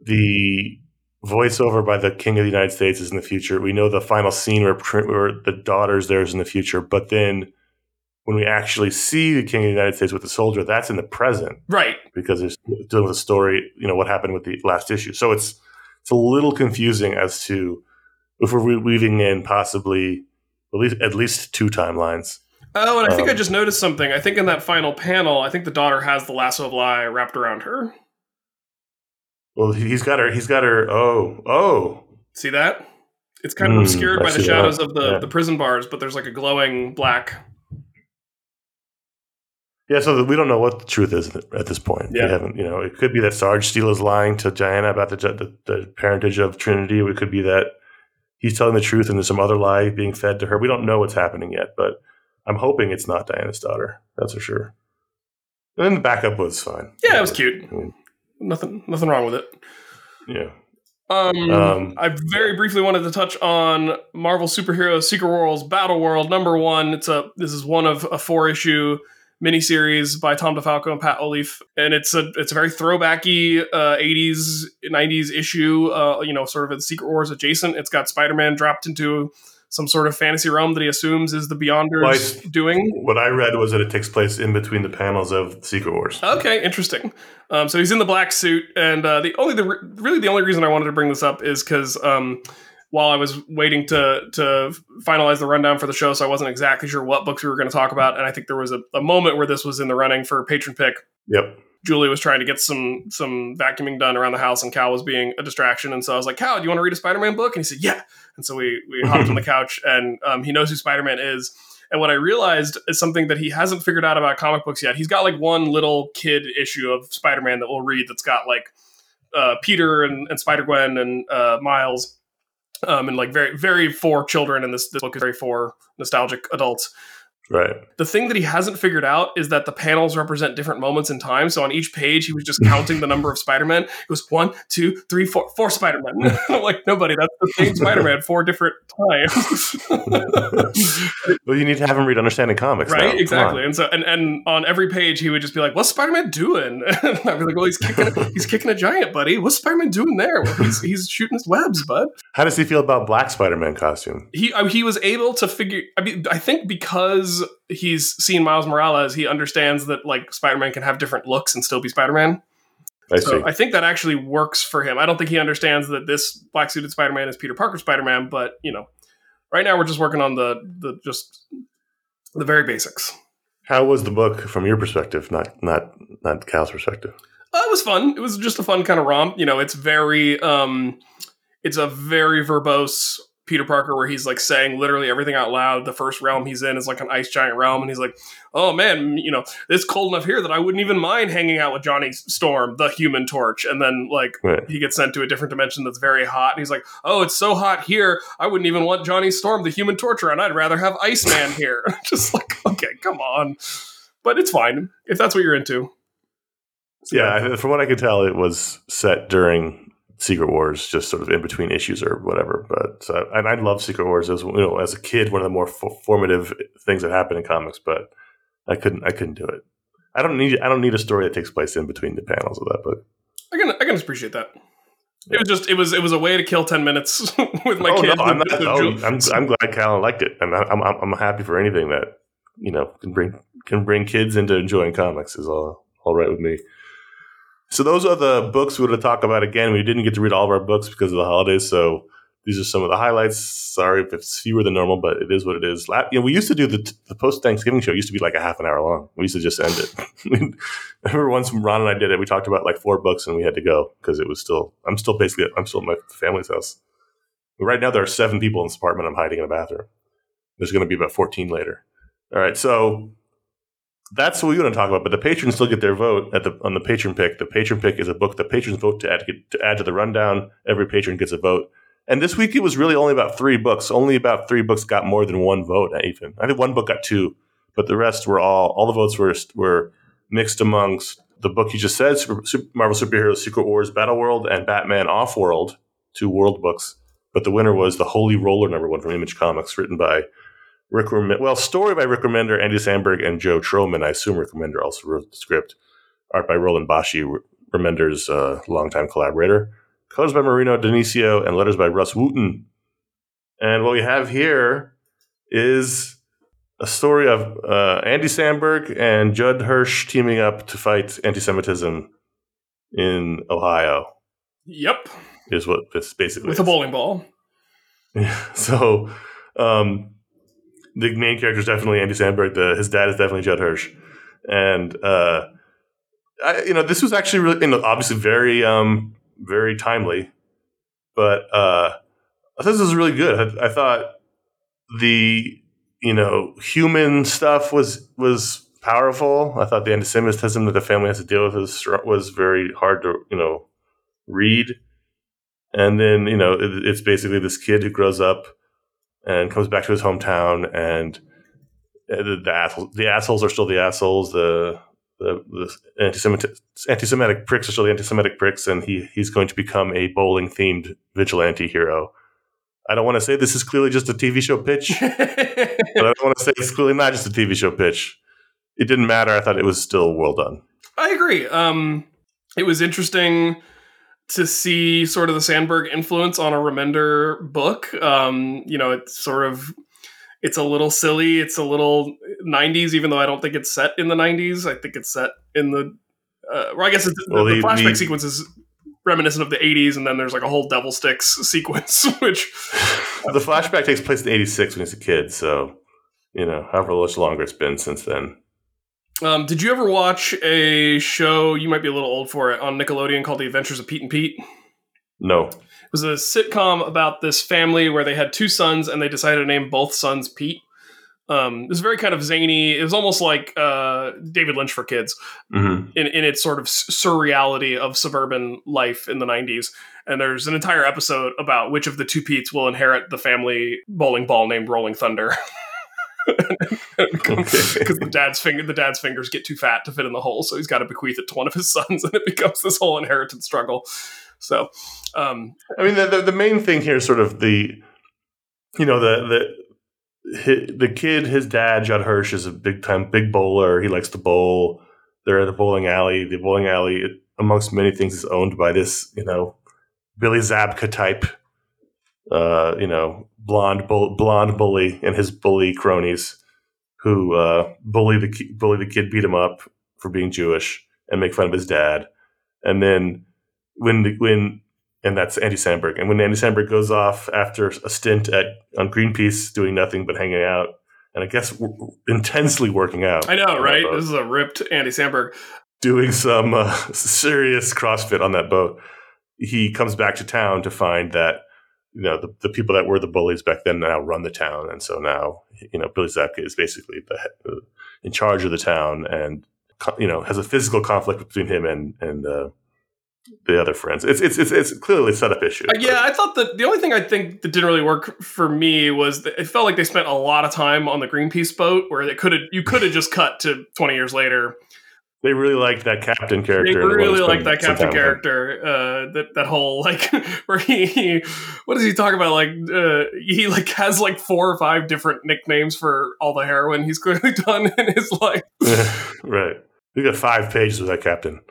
the voiceover by the King of the United States is in the future. We know the final scene where, where the daughter's there is in the future. But then when we actually see the King of the United States with the soldier, that's in the present right. because it's dealing with a story, you know, what happened with the last issue. So it's it's a little confusing as to if we're weaving in possibly at least at least two timelines. Oh, and I think I Um, just noticed something. I think in that final panel, I think the daughter has the lasso of lie wrapped around her. Well, he- he's got her. He's got her. Oh, oh. See that? It's kind of Hmm, obscured I by the see that. shadows of the, Yeah. the prison bars, but there's like a glowing black. Yeah, so we don't know what the truth is at this point. Yeah. We haven't, you know, it could be that Sarge Steele is lying to Diana about the, the, the parentage of Trinity. It could be that he's telling the truth and there's some other lie being fed to her. We don't know what's happening yet, but I'm hoping it's not Diana's daughter. That's for sure. And then the backup was fine. Yeah, it was cute. I mean, Nothing, nothing wrong with it. yeah. Um, Um, I very briefly wanted to touch on Marvel Superheroes Secret Wars Battle World number one. It's a this is one of a four issue miniseries by Tom DeFalco and Pat Olliffe, and it's a it's a very throwbacky uh, 80s 90s issue. Uh, you know, sort of a Secret Wars adjacent. It's got Spider Man dropped into some sort of fantasy realm that he assumes is the Beyonders Well, I- doing. What I read was that it takes place in between the panels of Secret Wars. Okay, interesting. Um, so he's in the black suit, and uh, the only the re- really the only reason I wanted to bring this up is because um, while I was waiting to to finalize the rundown for the show, so I wasn't exactly sure what books we were going to talk about, and I think there was a, a moment where this was in the running for patron pick. Yep. Julie was trying to get some some vacuuming done around the house, and Cal was being a distraction. And so I was like, "Cal, do you want to read a Spider-Man book?" And he said, "Yeah." And so we we hopped on the couch, and um, he knows who Spider-Man is. And what I realized is something that he hasn't figured out about comic books yet. He's got like one little kid issue of Spider-Man that we'll read that's got like uh, Peter and, and Spider Gwen and uh, Miles, um, and like very very for children. And this, this book is very for nostalgic adults. Right. The thing that he hasn't figured out is that the panels represent different moments in time. So on each page, he was just counting the number of Spider-Man. It was one, two, three, four, four Spider-Man. Like, nobody, that's the same Spider-Man four different times. Well, you need to have him read Understanding Comics, right? Come Exactly. And so and, and on every page he would just be like, What's Spider-Man doing? And I'd be like, Well, he's kicking he's kicking a giant, buddy. What's Spider-Man doing there? Well, he's he's shooting his webs, bud. How does he feel about Black Spider-Man costume? he I mean, he was able to figure i mean i think because he's seen miles morales he understands that like spider-man can have different looks and still be spider-man I see. i think that actually works for him i don't think he understands that this black suited spider-man is peter parker spider-man but you know right now we're just working on the the just the very basics How was the book from your perspective, not not not Cal's perspective? Uh, it was fun. It was just a fun kind of romp. You know, it's very, um, it's a very verbose Peter Parker where he's like saying literally everything out loud. The first realm he's in is like an ice giant realm, and he's like, "Oh man, you know, it's cold enough here that I wouldn't even mind hanging out with Johnny Storm, the Human Torch." And then like Right. he gets sent to a different dimension that's very hot, and he's like, "Oh, it's so hot here, I wouldn't even want Johnny Storm, the Human Torch, around. I'd rather have Iceman here." just like, okay, come on. But it's fine if that's what you're into. Yeah, from what I could tell, it was set during Secret Wars, just sort of in between issues or whatever. But uh, and I love Secret Wars as you know as a kid, one of the more f- formative things that happened in comics. But I couldn't, I couldn't do it. I don't need, I don't need a story that takes place in between the panels of that book. I can I can appreciate that. It was just it was it was a way to kill ten minutes with my oh kids. no, I'm not. with Oh, I'm, I'm glad Callan liked it, and I'm, I'm, I'm happy for anything that you know can bring can bring kids into enjoying comics is all all right with me. So those are the books we're going to talk about. Again, we didn't get to read all of our books because of the holidays, so these are some of the highlights. Sorry if it's fewer than normal, but it is what it is. You know, we used to do the, the post Thanksgiving show. It Used to be like a half an hour long. We used to just end it. I remember once Ron and I did it. We talked about like four books, and we had to go because it was still. I'm still basically. I'm still at my family's house. Right now, there are seven people in this apartment. I'm hiding in a bathroom. There's going to be about 14 later. All right, so that's what we want to talk about. But the patrons still get their vote at the on the patron pick. The patron pick is a book the patrons vote to add to add to the rundown. Every patron gets a vote. And this week it was really only about three books. Only about three books got more than one vote. Even I think one book got two, but the rest were all all the votes were were mixed amongst the book you just said, Super, Super, Marvel Superheroes Secret Wars Battle World and Batman Off World, two world books. But the winner was the Holy Roller number one from Image Comics, written by Rick Rem- well, story by Rick Remender, Andy Samberg, and Joe Trohman. I assume Rick Remender also wrote the script. Art by Roland Boschi, Remender's uh, longtime collaborator. Colors by Moreno Dinisio, and letters by Rus Wooton. And what we have here is a story of uh, Andy Samberg and Judd Hirsch teaming up to fight anti-Semitism in Ohio. Yep, Is what this basically with a bowling ball. so um, the main character is definitely Andy Samberg. The, his dad is definitely Judd Hirsch, and uh, I, you know this was actually really, you know, obviously very um, very timely, but uh, I thought this was really good. I, I thought the you know human stuff was was powerful. I thought the anti-Semitism that the family has to deal with was was very hard to you know read. And then you know it, it's basically this kid who grows up and comes back to his hometown, and the the, assholes, the assholes are still the assholes. The the, the anti-Semitic, anti-Semitic pricks are still the anti-Semitic pricks, and he he's going to become a bowling themed vigilante hero. I don't want to say this is clearly just a TV show pitch, but I don't want to say it's clearly not just a TV show pitch. It didn't matter. I thought it was still well done. I agree. Um, it was interesting to see sort of the Samberg influence on a Remender book. Um, you know, it's sort of it's a little silly. It's a little '90s, even though I don't think it's set in the '90s. I think it's set in the. Uh, well, I guess it's, Well, the, the flashback the- sequence is reminiscent of the '80s, and then there's like a whole Devil Sticks sequence, which the flashback takes place in '86 when he's a kid, so you know, however much longer it's been since then. Um, did you ever watch a show? You might be a little old for it on Nickelodeon called The Adventures of Pete and Pete. No, It was a sitcom about this family where they had two sons and they decided to name both sons Pete. Um, it was very kind of zany. It was almost like uh, David Lynch for kids hmm in, in its sort of surreality of suburban life in the 90s. And there's an entire episode about which of the two Pete's will inherit the family bowling ball named Rolling Thunder. Because the dad's finger, the dad's fingers get too fat to fit in the hole, so he's got to bequeath it to one of his sons, and it becomes this whole inheritance struggle. So, um, I mean, the, the the main thing here is sort of the, you know, the the the kid, his dad, Judd Hirsch, is a big time big bowler. He likes to bowl. They're at the bowling alley. The bowling alley, amongst many things, is owned by this, you know, Billy Zabka type, uh, you know, blonde bull, blonde bully and his bully cronies, who uh, bully the bully the kid, beat him up for being Jewish, and make fun of his dad. And then when the, when and that's Andy Samberg. And when Andy Samberg goes off after a stint at on Greenpeace, doing nothing but hanging out, and I guess intensely working out. I know, right? This is a ripped Andy Samberg. doing some uh, serious CrossFit on that boat. He comes back to town to find that you know the, the people that were the bullies back then now run the town, and so now you know Billy Zabka is basically the, he- uh, in charge of the town, and you know has a physical conflict between him and and uh, the other friends. It's it's it's, it's clearly a setup issue. Uh, yeah, I thought that the only thing I think that didn't really work for me was that it felt like they spent a lot of time on the Greenpeace boat, where they could have you could have just cut to twenty years later. They really liked that captain character. They and wanted to really like that captain time with him. character. Uh, that that whole like where he, he what does he talk about? Like uh, he like has like four or five different nicknames for all the heroin he's clearly done in his life. right. We got five pages with that captain.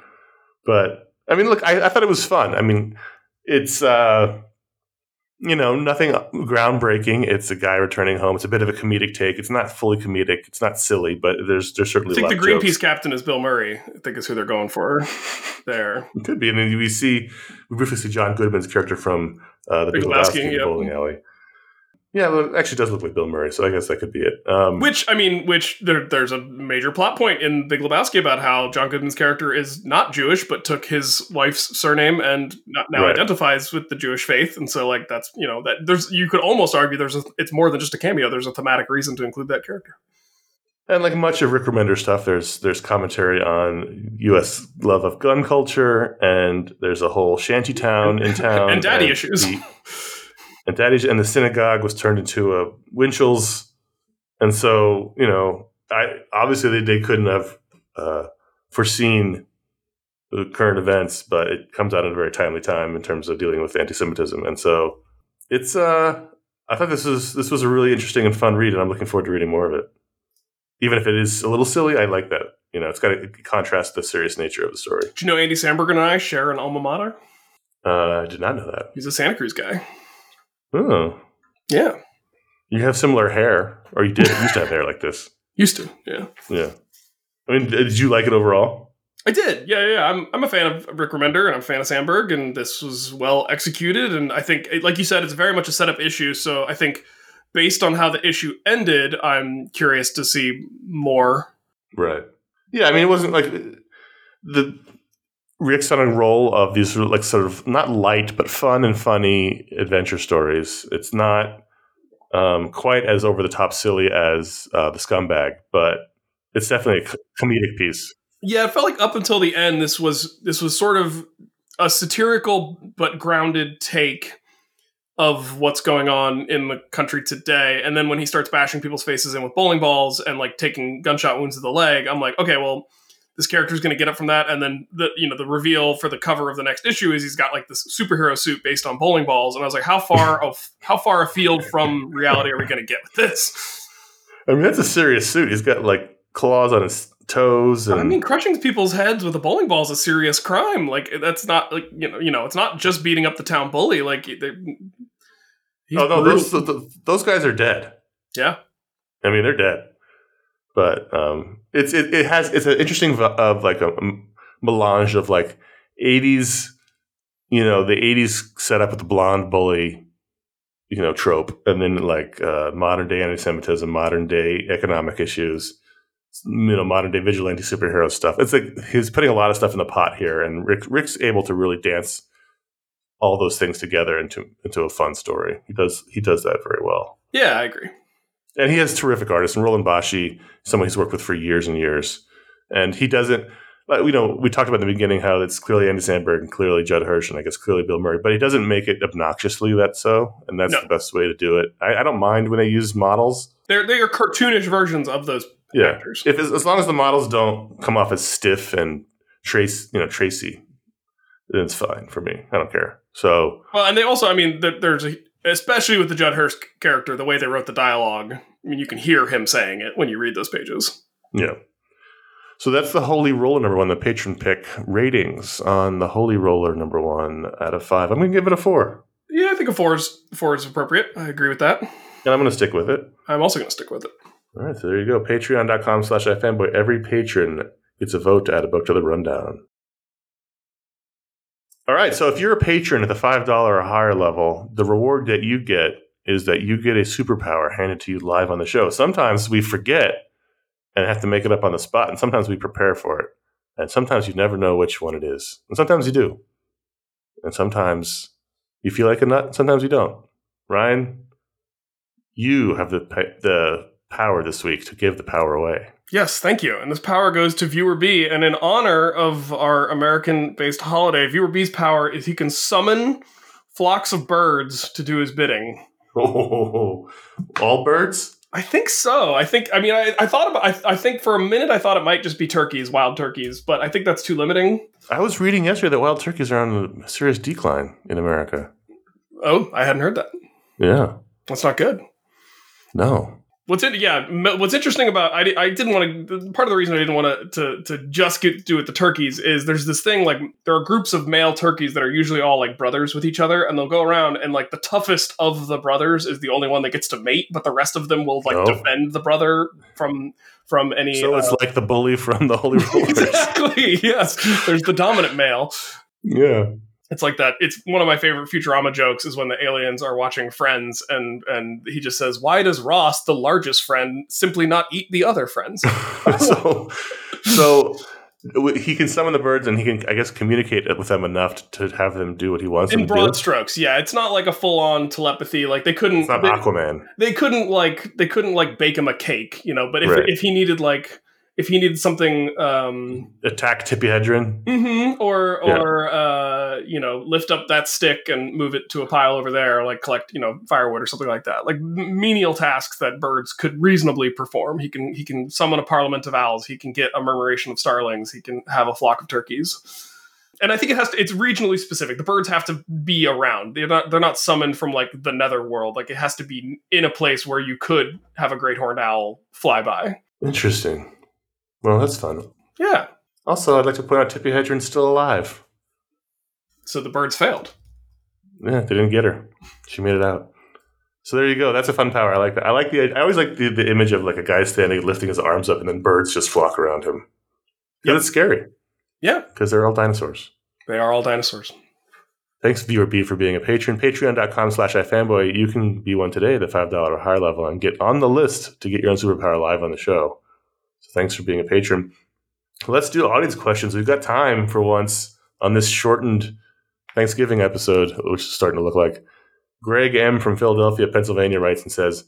But I mean, look, I, I thought it was fun. I mean, it's uh, you know nothing groundbreaking. It's a guy returning home. It's a bit of a comedic take. It's not fully comedic. It's not silly, but there's there's certainly. I think the Greenpeace captain is Bill Murray. I think is who they're going for there. It could be, and then we see we briefly see John Goodman's character from uh, the Big Lebowski, Lebowski, yep. bowling alley. Yeah, well, it actually does look like Bill Murray, so I guess that could be it. Um, Which I mean, which there, there's a major plot point in Big Lebowski about how John Goodman's character is not Jewish, but took his wife's surname and not, now Right. identifies with the Jewish faith, and so like that's you know that there's you could almost argue there's a, it's more than just a cameo. There's a thematic reason to include that character. And like much of Rick Remender stuff, there's there's commentary on U.S. love of gun culture, and there's a whole shanty town in town, And daddy issues. the- and daddy and the synagogue was turned into a Winchell's, and so you know, I obviously they, they couldn't have uh, foreseen the current events, but it comes out at a very timely time in terms of dealing with anti-Semitism, and so it's uh, I thought this was this was a really interesting and fun read, and I'm looking forward to reading more of it even if it is a little silly, I like that. You know, it's got to contrast the serious nature of the story. Do you know Andy Samberg and I share an alma mater? Uh, I did not know that. He's a Santa Cruz guy. Oh, Yeah, you have similar hair, or you did used to have hair like this. used to. Yeah. Yeah. I mean, did you like it overall? I did. Yeah, yeah. I'm, I'm a fan of Rick Remender and I'm a fan of Samberg, and this was well executed. And I think, like you said, it's very much a setup issue. So I think, based on how the issue ended, I'm curious to see more. Right. Yeah. I mean, it wasn't like uh, the A roll of these like sort of not light but fun and funny adventure stories. It's not um, quite as over the top silly as uh, the Scumbag, but it's definitely a comedic piece. Yeah, it felt like up until the end, this was this was sort of a satirical but grounded take of what's going on in the country today. And then when he starts bashing people's faces in with bowling balls and like taking gunshot wounds to the leg, I'm like, okay, well, this character's going to get up from that. And then the you know the reveal for the cover of the next issue is he's got like this superhero suit based on bowling balls. And I was like, how far of how far afield from reality are we going to get with this? I mean, that's a serious suit. He's got like claws on his toes, and I mean, crushing people's heads with a bowling ball is a serious crime. Like that's not like you know, you know, it's not just beating up the town bully. Like they, oh no, those th- those guys are dead. yeah, I mean, they're dead. But um, it's it, it has it's an interesting of like a melange of like '80s, you know, the '80s setup with the blonde bully, you know, trope, and then like uh, modern day anti-Semitism, modern day economic issues, you know, modern day vigilante superhero stuff. It's like he's putting a lot of stuff in the pot here, and Rick Rick's able to really dance all those things together into into a fun story. He does he does that very well. yeah, I agree. And he has terrific artists. And Roland Boschi, someone he's worked with for years and years, and he doesn't. Like, you know, we talked about in the beginning how it's clearly Andy Samberg and clearly Judd Hirsch and I guess clearly Bill Murray, but he doesn't make it obnoxiously that so, and that's No. the best way to do it. I, I don't mind when they use models. They're they are cartoonish versions of those Yeah, actors. if as, as long as the models don't come off as stiff and trace, you know, Tracy, then it's fine for me. I don't care. So Well, and they also, I mean, there's a especially with the Judd Hirsch character, the way they wrote the dialogue. I mean, you can hear him saying it when you read those pages. Yeah. So that's the Holy Roller number one, the patron pick ratings on the Holy Roller number one out of five. I'm going to give it a four, Yeah, I think a four is four is appropriate. I agree with that. and I'm going to stick with it. I'm also going to stick with it. All right, so there you go. Patreon.com slash iFanboy. Every patron gets a vote to add a book to the rundown. All right, so if you're a patron at the $5 or higher level, the reward that you get is that you get a superpower handed to you live on the show. Sometimes we forget and have to make it up on the spot, and sometimes we prepare for it. And sometimes you never know which one it is. And sometimes you do. And sometimes you feel like a nut, and sometimes you don't. Ryan, you have the the power this week to give the power away. Yes, thank you. And this power goes to Viewer B. And in honor of our American based holiday, Viewer B's power is he can summon flocks of birds to do his bidding. Oh, all birds? I think so. I think, I mean, I, I thought about, I, I think for a minute I thought it might just be turkeys, wild turkeys, but I think that's too limiting. I was reading yesterday that wild turkeys are on a serious decline in America. Oh, I hadn't heard that. Yeah. That's not good. No. What's it? Yeah. What's interesting about I, I didn't want to. Part of the reason I didn't want to to just get do with the turkeys is there's this thing like there are groups of male turkeys that are usually all like brothers with each other, and they'll go around and like the toughest of the brothers is the only one that gets to mate, but the rest of them will like Oh. defend the brother from from any. So it's uh, like the bully from the Holy Rollers. exactly yes. There's the dominant male. yeah. It's like that. It's one of my favorite Futurama jokes is when the aliens are watching Friends and and he just says, "Why does Ross, the largest friend, simply not eat the other friends?" so, so he can summon the birds and he can, I guess, communicate with them enough to have them do what he wants In broad do. strokes, yeah, it's not like a full on telepathy. Like they couldn't, It's not they, Aquaman. they couldn't like they couldn't like bake him a cake, you know. But if Right. if he needed like if he needed something, um, Attack Tippi Hedren. mhm, or Yeah. or uh, you know, lift up that stick and move it to a pile over there, or like collect you know firewood or something like that, like menial tasks that birds could reasonably perform. He can he can summon a parliament of owls. He can get a murmuration of starlings. He can have a flock of turkeys. And I think it has to. It's regionally specific. The birds have to be around. They're not. They're not summoned from like the netherworld. Like it has to be in a place where you could have a great horned owl fly by. Interesting. Well, that's fun. Yeah. Also, I'd like to point out Tippi Hedren's still alive. So the birds failed. Yeah, they didn't get her. She made it out. So there you go. That's a fun power. I like that. I like the. I always like the, the image of like a guy standing, lifting his arms up, and then birds just flock around him. Yeah, it's scary Yeah. because they're all dinosaurs. They are all dinosaurs. Thanks, viewer B, for being a patron. Patreon.com slash iFanboy. You can be one today at the $5 or higher level and get on the list to get your own superpower live on the show. So thanks for being a patron. Let's do audience questions. We've got time for once on this shortened Thanksgiving episode, which is starting to look like. Greg M. from Philadelphia, Pennsylvania writes and says,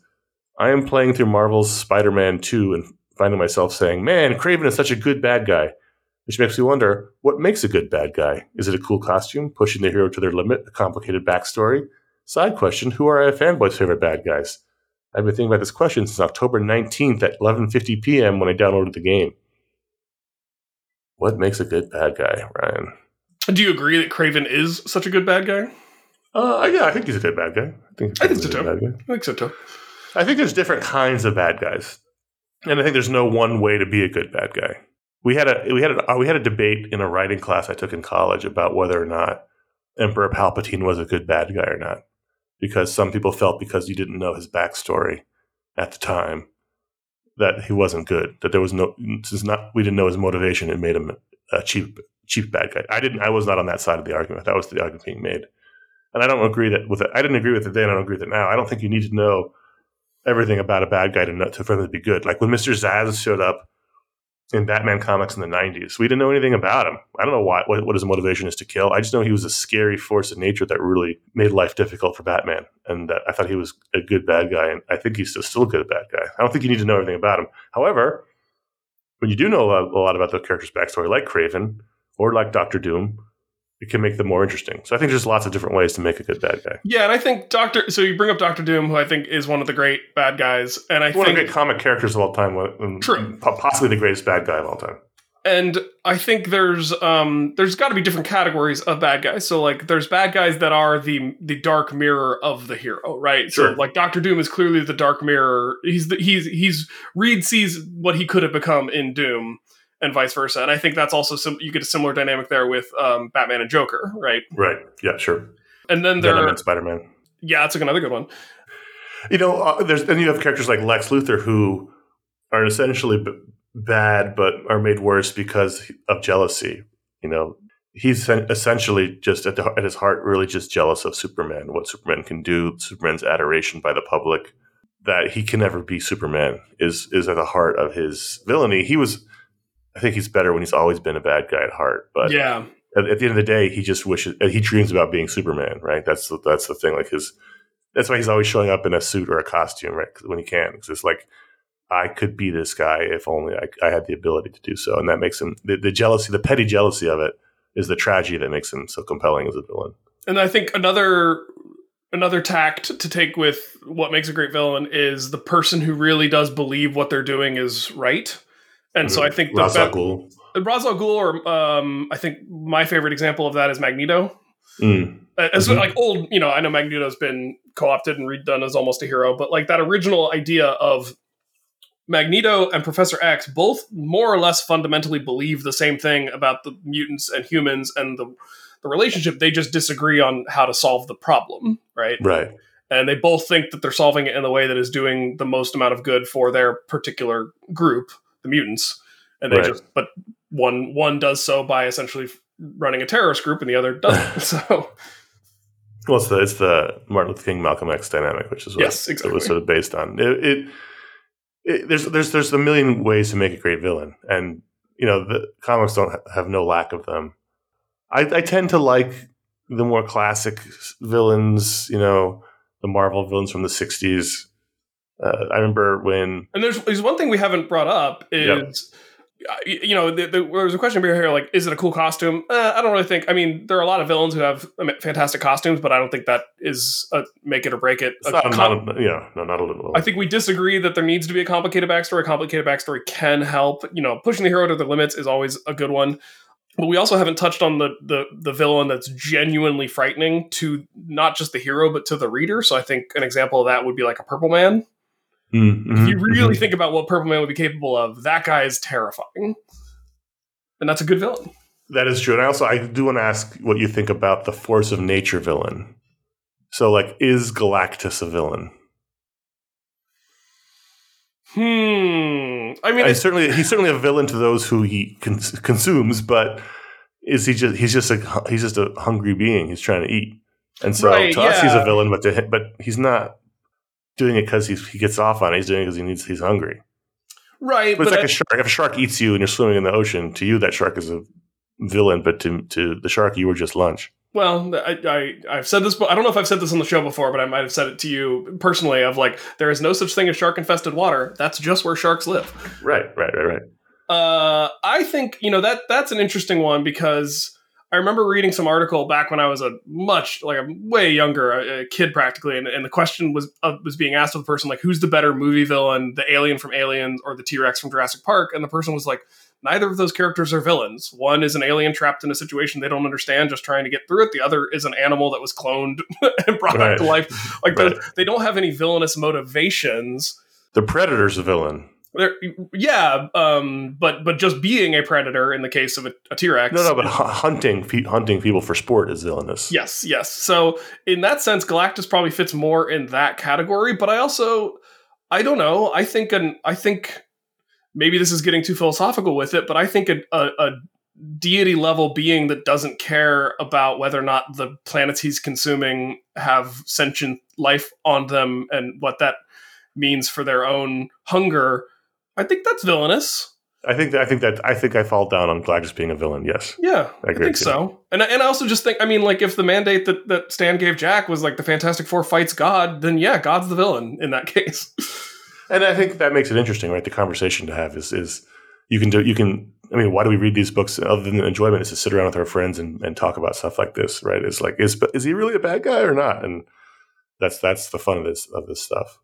I am playing through Marvel's Spider Man 2 and finding myself saying, Man, Kraven is such a good bad guy. Which makes me wonder what makes a good bad guy? Is it a cool costume, pushing the hero to their limit, a complicated backstory? Side question Who are iFanboy's favorite bad guys? I've been thinking about this question since October 19th at 11.50 p.m. when I downloaded the game. What makes a good bad guy, Ryan? Do you agree that Kraven is such a good bad guy? Uh, yeah, I think he's a good bad guy. I think, I think so too. bad guy. I think so too. I think there's different kinds of bad guys, and I think there's no one way to be a good bad guy. We had a we had a uh, we had a debate in a writing class I took in college about whether or not Emperor Palpatine was a good bad guy or not, because some people felt because you didn't know his backstory at the time that he wasn't good. That there was no since not we didn't know his motivation, it made him a cheap cheap bad guy. I didn't. I was not on that side of the argument. That was the argument being made, and I don't agree that with it. I didn't agree with it then. I don't agree with it now. I don't think you need to know everything about a bad guy to know, to for him to be good. Like when Mister Zsasz showed up in Batman comics in the 90s. We didn't know anything about him. I don't know why, what, what his motivation is to kill. I just know he was a scary force of nature that really made life difficult for Batman. And that I thought he was a good bad guy. And I think he's still, a good bad guy. I don't think you need to know everything about him. However, when you do know a lot about the character's backstory, like Kraven or like Doctor Doom, it can make them more interesting. So I think there's lots of different ways to make a good bad guy. Yeah, and I think Doctor. So you bring up Doctor Doom, who I think is one of the great bad guys, and I One of the think great comic characters of all time. True. Possibly the greatest bad guy of all time. and I think there's um there's got to be different categories of bad guys. So like there's bad guys that are the the dark mirror of the hero, right? So Sure. like Doctor Doom is clearly the dark mirror. He's the, he's he's Reed sees what he could have become in Doom. And vice versa, and I think that's also sim- you get a similar dynamic there with um, Batman and Joker, right? Right. Yeah, sure. And then there, Venom and Spider Man. yeah, that's another good one. You know, uh, there's and you have characters like Lex Luthor who are essentially b- bad, but are made worse because of jealousy. You know, he's essentially just at, the, at his heart really just jealous of Superman, what Superman can do, Superman's adoration by the public. That he can never be Superman is is at the heart of his villainy. He was, I think, he's better when he's always been a bad guy at heart. But yeah, at, at the end of the day, he just wishes uh, he dreams about being Superman, right? That's the, that's the thing. Like his, that's why he's always showing up in a suit or a costume, right? when he can, because it's like I could be this guy if only I, I had the ability to do so, and that makes him the, the jealousy, the petty jealousy of it, is the tragedy that makes him so compelling as a villain. And I think another another tact to take with what makes a great villain is the person who really does believe what they're doing is right. And so I think the Ra's al Ghul. Ra's al Ghul, or um, I think my favorite example of that is Magneto. Mm, As Mhm. like old, you know, I know Magneto's been co-opted and redone as almost a hero, but like that original idea of Magneto and Professor X both more or less fundamentally believe the same thing about the mutants and humans and the the relationship. They just disagree on how to solve the problem, right? right. And they both think that they're solving it in the way that is doing the most amount of good for their particular group, the mutants. And they Right. just, but one one does so by essentially running a terrorist group, and the other doesn't. so Well, it's the it's the Martin Luther King Malcolm X dynamic, which is what Yes, it was sort of based on. It, it, it there's there's there's a million ways to make a great villain, and you know the comics don't ha- have no lack of them. I, I tend to like the more classic villains, you know, the Marvel villains from the '60s. Uh, I remember when And there's, there's one thing we haven't brought up is, uh, y- you know, the, the, there was a question here, like, is it a cool costume? Uh, I don't really think. I mean, there are a lot of villains who have fantastic costumes, but I don't think that is a make it or break it. A not, com- not a, know, no, not a little. I think we disagree that there needs to be a complicated backstory. A complicated backstory can help. You know, pushing the hero to the limits is always a good one. But we also haven't touched on the the the villain that's genuinely frightening to not just the hero but to the reader. So I think an example of that would be like a Purple Man. Mm, If you really mhm. think about what Purple Man would be capable of, that guy is terrifying. And that's a good villain. That is true. And I also I do want to ask what you think about the force of nature villain. So like is Galactus a villain? Hmm. I mean, I certainly he's certainly a villain to those who he cons- consumes, but is he just he's just a he's just a hungry being. He's trying to eat. And so Right, to us he's a villain, but to him, but he's not doing it cuz he gets off on it. He's doing it cuz he needs he's hungry. right. But, But, it's like I- a shark. If a shark eats you and you're swimming in the ocean, to you that shark is a villain, but to to the shark you were just lunch. Well, I, I I've said this, but I don't know if I've said this on the show before, but I might have said it to you personally. Of like, there is no such thing as shark infested water. That's just where sharks live. Right, right, right, right. Uh, I think you know that that's an interesting one because I remember reading some article back when I was a much like a way younger a, a kid practically, and, and the question was uh, was being asked of the person like, who's the better movie villain, the alien from Aliens or the T Rex from Jurassic Park? And the person was like, neither of those characters are villains. One is an alien trapped in a situation they don't understand, just trying to get through it. The other is an animal that was cloned and brought back to life. Like Right. those- they don't have any villainous motivations. The predator's a villain. Yeah, um, but but just being a predator in the case of a, a T Rex. No, no, but hu- hunting hunting people for sport is villainous. Yes, yes. So in that sense, Galactus probably fits more in that category. But I also, I don't know. I think an I think maybe this is getting too philosophical with it, but I think a, a, a deity level being that doesn't care about whether or not the planets he's consuming have sentient life on them and what that means for their own hunger. I think that's villainous. I think that I think that I think I fall down on Galactus being a villain. Yes. Yeah, I I, think too. so. And I- and I also just think, I mean, like if the mandate that that Stan gave Jack was like the Fantastic Four fights God, then yeah, God's the villain in that case. And I think that makes it interesting, right? The conversation to have is is you can do you can. I mean, why do we read these books other than enjoyment? Is to sit around with our friends and, and talk about stuff like this, right? It's like is is he really a bad guy or not? And that's that's the fun of this of this stuff.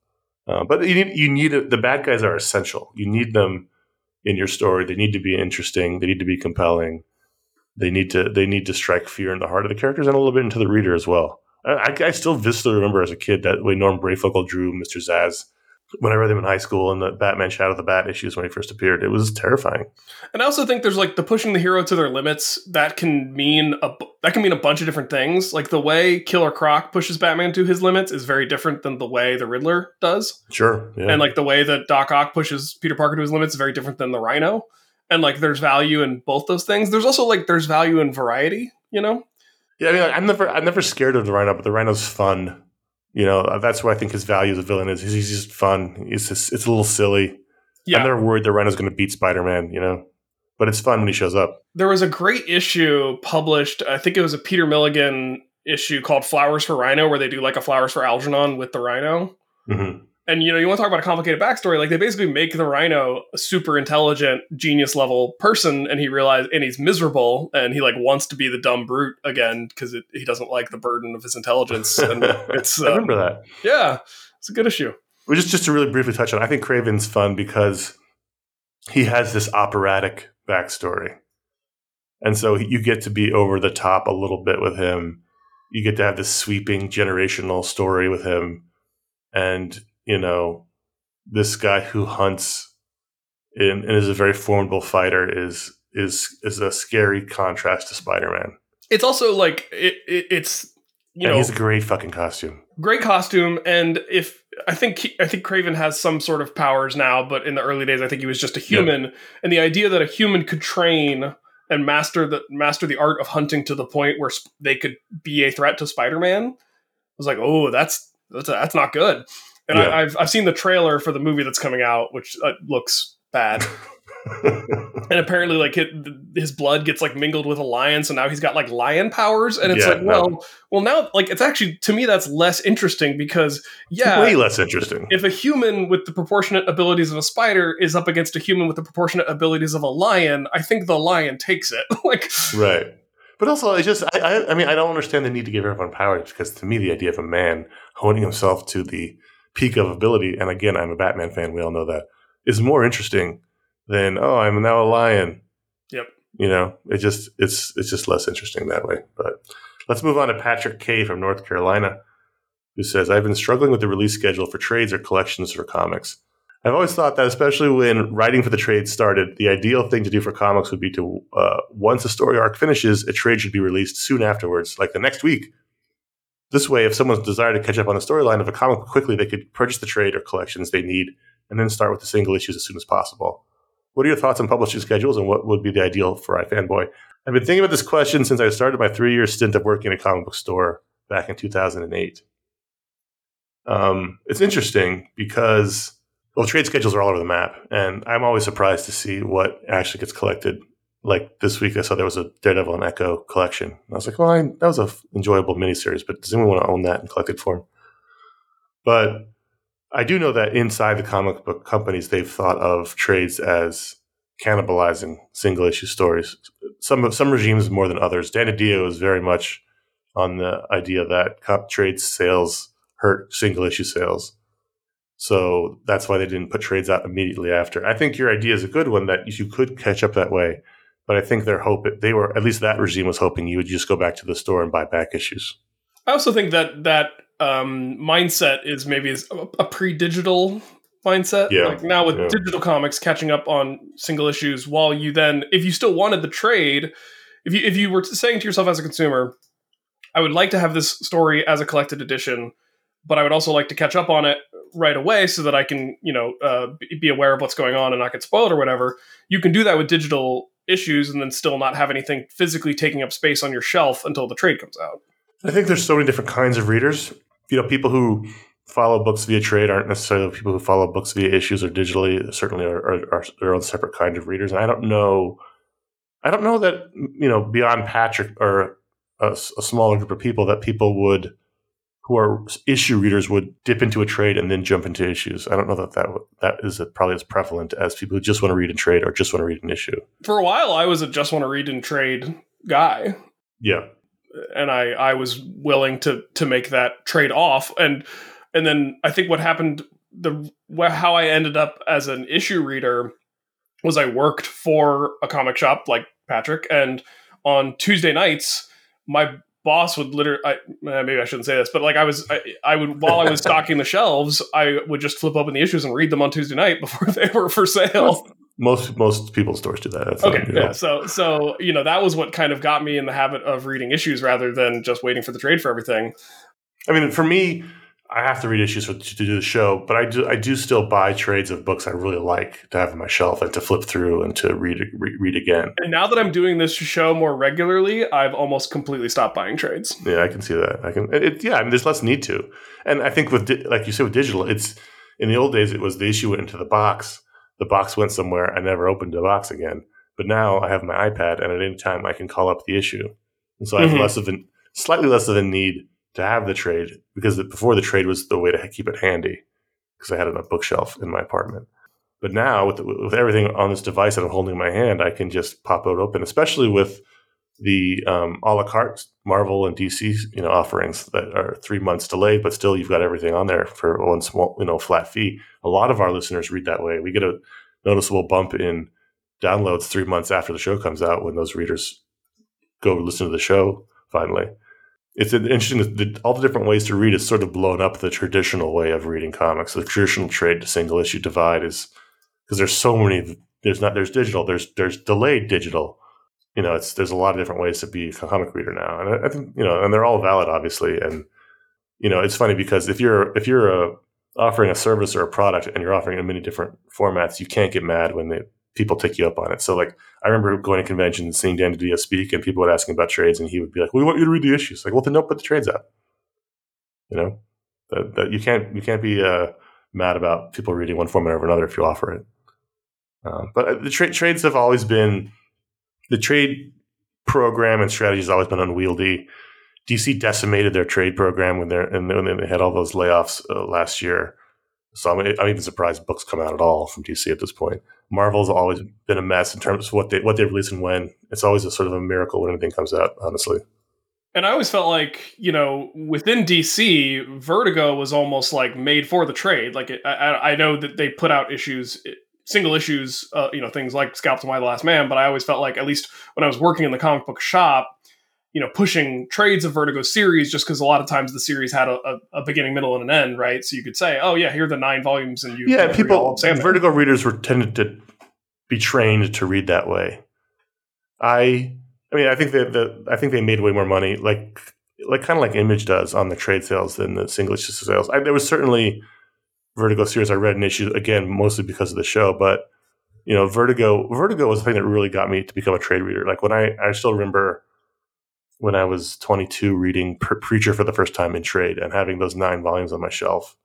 Uh, but you need you need the bad guys are essential. You need them in your story. They need to be interesting. They need to be compelling. They need to they need to strike fear in the heart of the characters and a little bit into the reader as well. I, I, still vividly remember as a kid that way Norm Breyfogle drew Mister Zsasz when I read them in high school and the Batman Shadow of the Bat issues when he first appeared. It was terrifying. And I also think there's like the pushing the hero to their limits that can mean a that can mean a bunch of different things. Like the way Killer Croc pushes Batman to his limits is very different than the way the Riddler does, Sure. Yeah. and like the way that Doc Ock pushes Peter Parker to his limits is very different than the Rhino. And like there's value in both those things. There's also like there's value in variety. You know, Yeah, I mean, like, I'm never, I'm never scared of the Rhino, but the Rhino's fun. You know, uh, that's where I think his value as a villain is. He's he's just fun. He's just, it's a little silly. yeah. I'm never worried the Rhino's going to beat Spider Man. You know, but it's fun when he shows up. there was a great issue published. I think it was a Peter Milligan issue called "Flowers for Rhino," where they do like a "Flowers for Algernon" with the Rhino. hmm And you know, you want to talk about a complicated backstory? Like they basically make the Rhino a super intelligent, genius level person, and he realized, and he's miserable, and he like wants to be the dumb brute again because he doesn't like the burden of his intelligence. And it's I uh, remember that. yeah, it's a good issue. Well, just just to really briefly touch on, I think Kraven's fun because he has this operatic backstory, and so you get to be over the top a little bit with him. You get to have this sweeping generational story with him, and you know this guy who hunts and, and is a very formidable fighter is is is a scary contrast to Spider Man. It's also like it, it it's you and know he's a great fucking costume. great costume and if i think i think kraven has some sort of powers now but in the early days i think he was just a human and the idea that a human could train and master the master the art of hunting to the point where sp- they could be a threat to spider-man was like oh that's that's, that's not good and Yeah. I, I've, I've seen the trailer for the movie that's coming out which uh, looks bad and apparently like it, his blood gets like mingled with a lion so now he's got like lion powers and it's Yeah, like well well now like it's actually to me that's less interesting because yeah Way less interesting. if a human with the proportionate abilities of a spider is up against a human with the proportionate abilities of a lion i think the lion takes it like Right. But also, it's just, I, I, I mean, I don't understand the need to give everyone powers because to me, the idea of a man honing himself to the peak of ability, and again, I'm a Batman fan, we all know that, is more interesting than, oh, I'm now a lion. Yep. You know, it just, it's, it's just less interesting that way. But let's move on to Patrick K from North Carolina, who says, I've been struggling with the release schedule for trades or collections for comics. I've always thought that, especially when writing for the trade started, the ideal thing to do for comics would be to, uh, once a story arc finishes, a trade should be released soon afterwards, like the next week. This way, if someone's desire to catch up on the storyline of a comic quickly, they could purchase the trade or collections they need and then start with the single issues as soon as possible. What are your thoughts on publishing schedules and what would be the ideal for iFanboy? I've been thinking about this question since I started my three year stint of working in a comic book store back in 2008. Um, it's interesting because well, trade schedules are all over the map, and I'm always surprised to see what actually gets collected. Like this week, I saw there was a Daredevil and Echo collection. And I was like, well, I, that was a f- enjoyable miniseries, but does anyone want to own that in collected form? But I do know that inside the comic book companies, they've thought of trades as cannibalizing single issue stories. Some some regimes more than others. Dan Didio is very much on the idea that co- trade sales hurt single issue sales. So that's why they didn't put trades out immediately after. I think your idea is a good one that you could catch up that way. But I think their hope they were at least that regime was hoping you would just go back to the store and buy back issues. i also think that that um mindset is maybe is a, pre-digital mindset Yeah, like now with yeah. digital comics catching up on single issues while you then if you still wanted the trade if you if you were saying to yourself as a consumer i would like to have this story as a collected edition but i would also like to catch up on it right away so that i can you know uh, be aware of what's going on and not get spoiled or whatever you can do that with digital issues and then still not have anything physically taking up space on your shelf until the trade comes out I think there's so many different kinds of readers. You know, people who follow books via trade aren't necessarily the people who follow books via issues or digitally. Certainly, are, are, are their own separate kind of readers. And I don't know. I don't know that you know beyond Patrick or a smaller group of people that people would who are issue readers would dip into a trade and then jump into issues. I don't know that that that is probably as prevalent as people who just want to read and trade or just want to read an issue. For a while, I was a just want to read and trade guy. Yeah, and I I was willing to to make that trade off and and then I think what happened the how I ended up as an issue reader was I worked for a comic shop like Patrick and on Tuesday nights my boss would literally I, eh, maybe I shouldn't say this but like I was I, I would while I was stocking the shelves I would just flip open the issues and read them on Tuesday night before they were for sale. most most people's stores do that. That's Okay, yeah. So, so you know, that was what kind of got me in the habit of reading issues rather than just waiting for the trade for everything. I mean, for me, I have to read issues for, to do the show, but I do I do still buy trades of books I really like to have on my shelf and to flip through and to read re- read again. And now that I'm doing this show more regularly, I've almost completely stopped buying trades. Yeah, I can see that. I can. It, yeah, I mean, there's less need to, and I think with di- like you said with digital, it's in the old days it was the issue went into the box, the box went somewhere, I never opened the box again. But now I have my iPad, and at any time I can call up the issue, and so I have Mhm. less of an slightly less of a need to have the trade because before the trade was the way to keep it handy because I had it on a bookshelf in my apartment. But now with with everything on this device that I'm holding in my hand, I can just pop it open, especially with the um, a la carte Marvel and DC you know offerings that are three months delayed, but still you've got everything on there for one small you know flat fee. A lot of our listeners read that way. We get a noticeable bump in downloads three months after the show comes out when those readers go listen to the show finally. It's interesting that all the different ways to read is sort of blown up the traditional way of reading comics. The traditional trade to single issue divide is because there's so many. There's not. There's digital. There's there's delayed digital you know, it's there's a lot of different ways to be a comic reader now, and I, I think you know, and they're all valid, obviously. And you know, it's funny because if you're if you're a, offering a service or a product and you're offering it in many different formats, you can't get mad when they people take you up on it. So, like, I remember going to conventions and seeing Dan DiDio speak, and people would ask him about trades, and he would be like, "We want you to read the issues." Like, well, then don't put the trades out. You know, that, that you can't you can't be uh, mad about people reading one format over another if you offer it. Um, but the tra- trades have always been the trade program and strategy has always been unwieldy. DC decimated their trade program when and when they had all those layoffs uh, last year. So I'm, I'm even surprised books come out at all from DC at this point. Marvel's always been a mess in terms of what they what they release and when. It's always a sort of a miracle when anything comes out. Honestly, And I always felt like, you know, within DC, Vertigo was almost like made for the trade. Like, it, I, I know that they put out issues, single issues, uh, you know, things like Scalp to My Last Man, but I always felt like, at least when I was working in the comic book shop, you know, pushing trades of Vertigo series, just because a lot of times the series had a, a, a beginning, middle, and an end, right? So you could say, oh, yeah, here are the nine volumes, and you yeah, you people of Vertigo readers were tended to be trained to read that way. I I mean, I think that the I think they made way more money, like like kind of like Image does on the trade sales than the single issue sales. I, there was certainly Vertigo series I read an issue again mostly because of the show, but you know, Vertigo Vertigo was the thing that really got me to become a trade reader. Like when I I still remember when I was 22 reading Pre- Preacher for the first time in trade and having those nine volumes on my shelf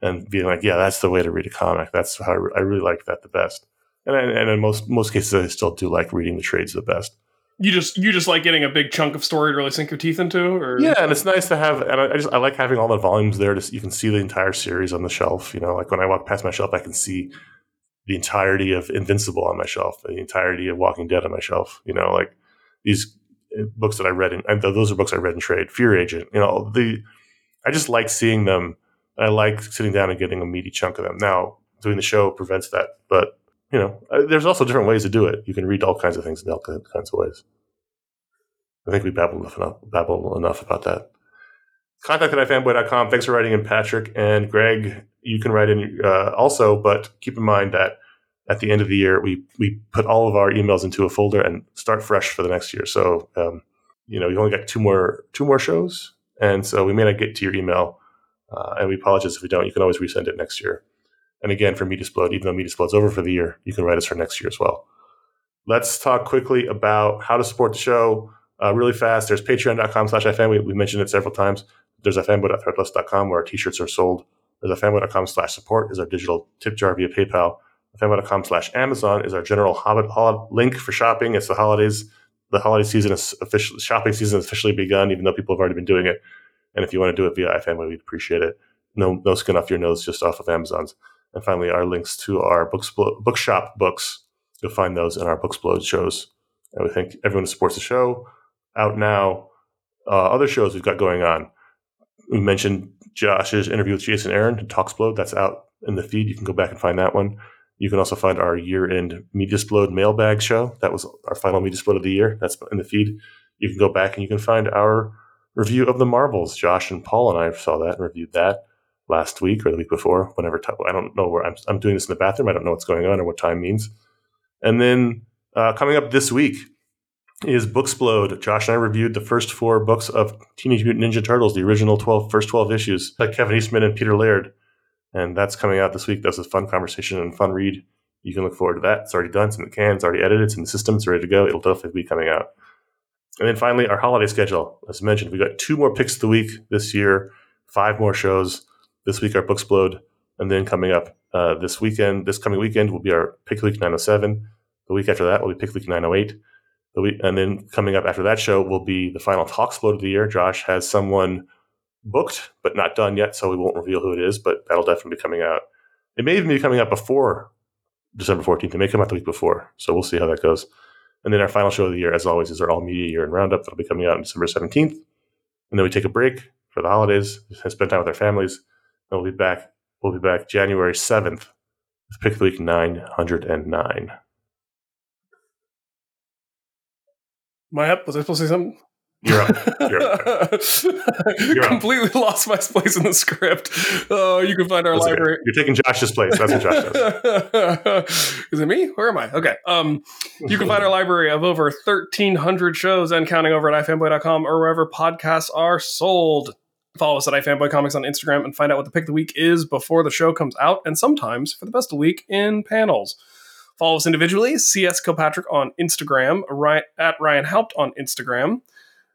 and being like, yeah, that's the way to read a comic. That's how I, re- I really liked that the best. And, I- and in most most cases, I still do like reading the trades the best. you just you just like getting a big chunk of story to really sink your teeth into, or Yeah, and it's nice to have, and I, I just I like having all the volumes there. To, you can see the entire series on the shelf. You know, like when I walk past my shelf, I can see the entirety of Invincible on my shelf, the entirety of Walking Dead on my shelf. You know, like these books that I read in, and those are books I read in trade. Fear Agent. You know, the I just like seeing them. I like sitting down and getting a meaty chunk of them. Now, doing the show prevents that, but you know, uh, there's also different ways to do it. You can read all kinds of things in all kinds of ways. I think we babbled enough, enough, babbled enough about that. Contact at ifanboy.com. Thanks for writing in, Patrick. And Greg, you can write in uh, also, but keep in mind that at the end of the year, we, we put all of our emails into a folder and start fresh for the next year. So, um, you know, you only got two more two more shows. And so we may not get to your email. Uh, and we apologize if we don't. You can always resend it next year. And again, for Mediasplode, even though Mediasplode's over for the year, you can write us for next year as well. Let's talk quickly about how to support the show uh, really fast. There's patreon.com slash iFan. We, we mentioned it several times. There's ifanboy.threadless.com where our t-shirts are sold is fanboy.com slash support is our digital tip jar via PayPal. fanboy.com slash Amazon is our general hobbit hol- link for shopping. It's the holidays. The holiday season is officially shopping season has officially begun, even though people have already been doing it. And if you want to do it via iFanboy, we'd appreciate it. No, no skin off your nose, just off of Amazon's. And finally, our links to our booksplo- bookshop books. You'll find those in our Booksplode shows. And we thank everyone who supports the show. Out now, uh, other shows we've got going on. We mentioned Josh's interview with Jason Aaron Talksplode. That's out in the feed. You can go back and find that one. You can also find our year-end Mediasplode mailbag show. That was our final Mediasplode of the year. That's in the feed. You can go back and you can find our review of the Marvels. Josh and Paul and I saw that and reviewed that last week or the week before. Whenever t- I don't know where I'm, I'm doing this in the bathroom. I don't know what's going on or what time means. And then uh, coming up this week is Booksplode. Josh and I reviewed the first four books of Teenage Mutant Ninja Turtles, the original 12, first 12 issues by Kevin Eastman and Peter Laird. And that's coming out this week. That's a fun conversation and fun read. You can look forward to that. It's already done. It's in the can. It's already edited. It's in the system. It's ready to go. It'll definitely be coming out. And then finally, our holiday schedule. As mentioned, we got two more picks of the week this year, five more shows. This week, our Booksplode. And then coming up uh, this weekend, this coming weekend, will be our Pick Week 907. The week after that will be Pick Week 908. The week, and then coming up after that show will be the final Talksplode of the year. Josh has someone booked, but not done yet, so we won't reveal who it is, but that'll definitely be coming out. It may even be coming out before December 14th. It may come out the week before, so we'll see how that goes. And then our final show of the year, as always, is our All Media Year and Roundup. That'll be coming out on December 17th. And then we take a break for the holidays, and spend time with our families. And we'll be back. We'll be back January 7th with Pick of the Week 909. My up? Was I supposed to say something? You're up. You're up. You're up. Completely lost my place in the script. Oh, you can find our That's okay. library. You're taking Josh's place. That's what Josh does. Is it me? Where am I? Okay. Um, you can find our library of over 1,300 shows and counting over at ifanboy.com or wherever podcasts are sold. Follow us at iFanboy Comics on Instagram and find out what the pick of the week is before the show comes out, and sometimes for the best of the week in panels. Follow us individually, CS Kilpatrick on Instagram, Ryan, at Ryan Haupt on Instagram.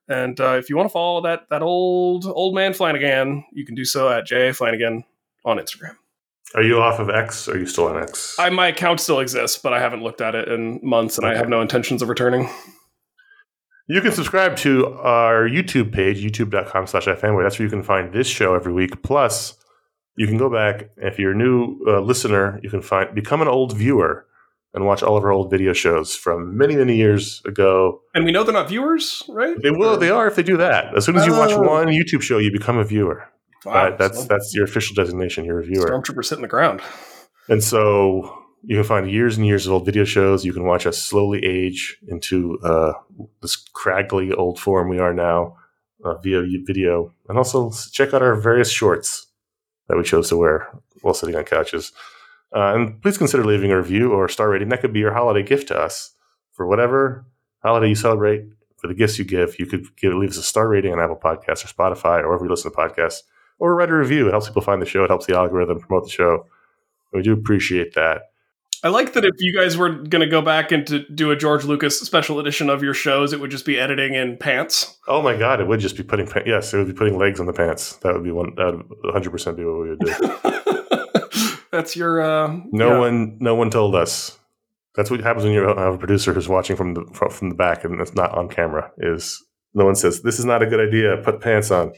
And uh, if you want to follow that that old old man Flanagan, you can do so at J Flanagan on Instagram. Are you off of X? Or are you still on X? I, my account still exists, but I haven't looked at it in months, and I have no intentions of returning. You can subscribe to our YouTube page, youtube.com slash ifanboy. That's where you can find this show every week. Plus, you can go back. If you're a new uh, listener, you can find become an old viewer and watch all of our old video shows from many, many years ago. And we know they're not viewers, right? They will. They are if they do that. As soon as you watch Oh. one YouTube show, you become a viewer. Wow, That- that's so that's your official designation. You're a viewer. stormtrooper sitting the ground. And so you can find years and years of old video shows. You can watch us slowly age into uh, this craggly old form we are now uh, via video. And also check out our various shorts that we chose to wear while sitting on couches. Uh, and please consider leaving a review or a star rating. That could be your holiday gift to us for whatever holiday you celebrate. For the gifts you give, you could give leave us a star rating on Apple Podcasts or Spotify or wherever you listen to podcasts, or write a review. It helps people find the show. It helps the algorithm promote the show. We do appreciate that. I like that if you guys were going to go back and to do a George Lucas special edition of your shows, it would just be editing in pants. Oh my god, it would just be putting yes, it would be putting legs on the pants. That would be one. That would 100 percent be what we would do. That's your. Uh, No yeah. one, no one told us. That's what happens when you have a producer who's watching from the from, from the back and it's not on camera. Is no one says this is not a good idea. Put pants on.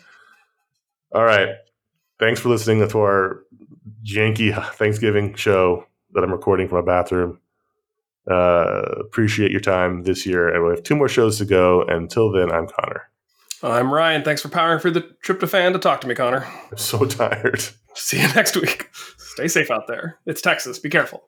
All right. Thanks for listening to our janky Thanksgiving show that I'm recording from a bathroom. Uh, appreciate your time this year, and we have two more shows to go. Until then, I'm Conor. I'm Ryan. Thanks for powering through the tryptophan to talk to me, Conor. I'm so tired. See you next week. Stay safe out there. It's Texas. Be careful.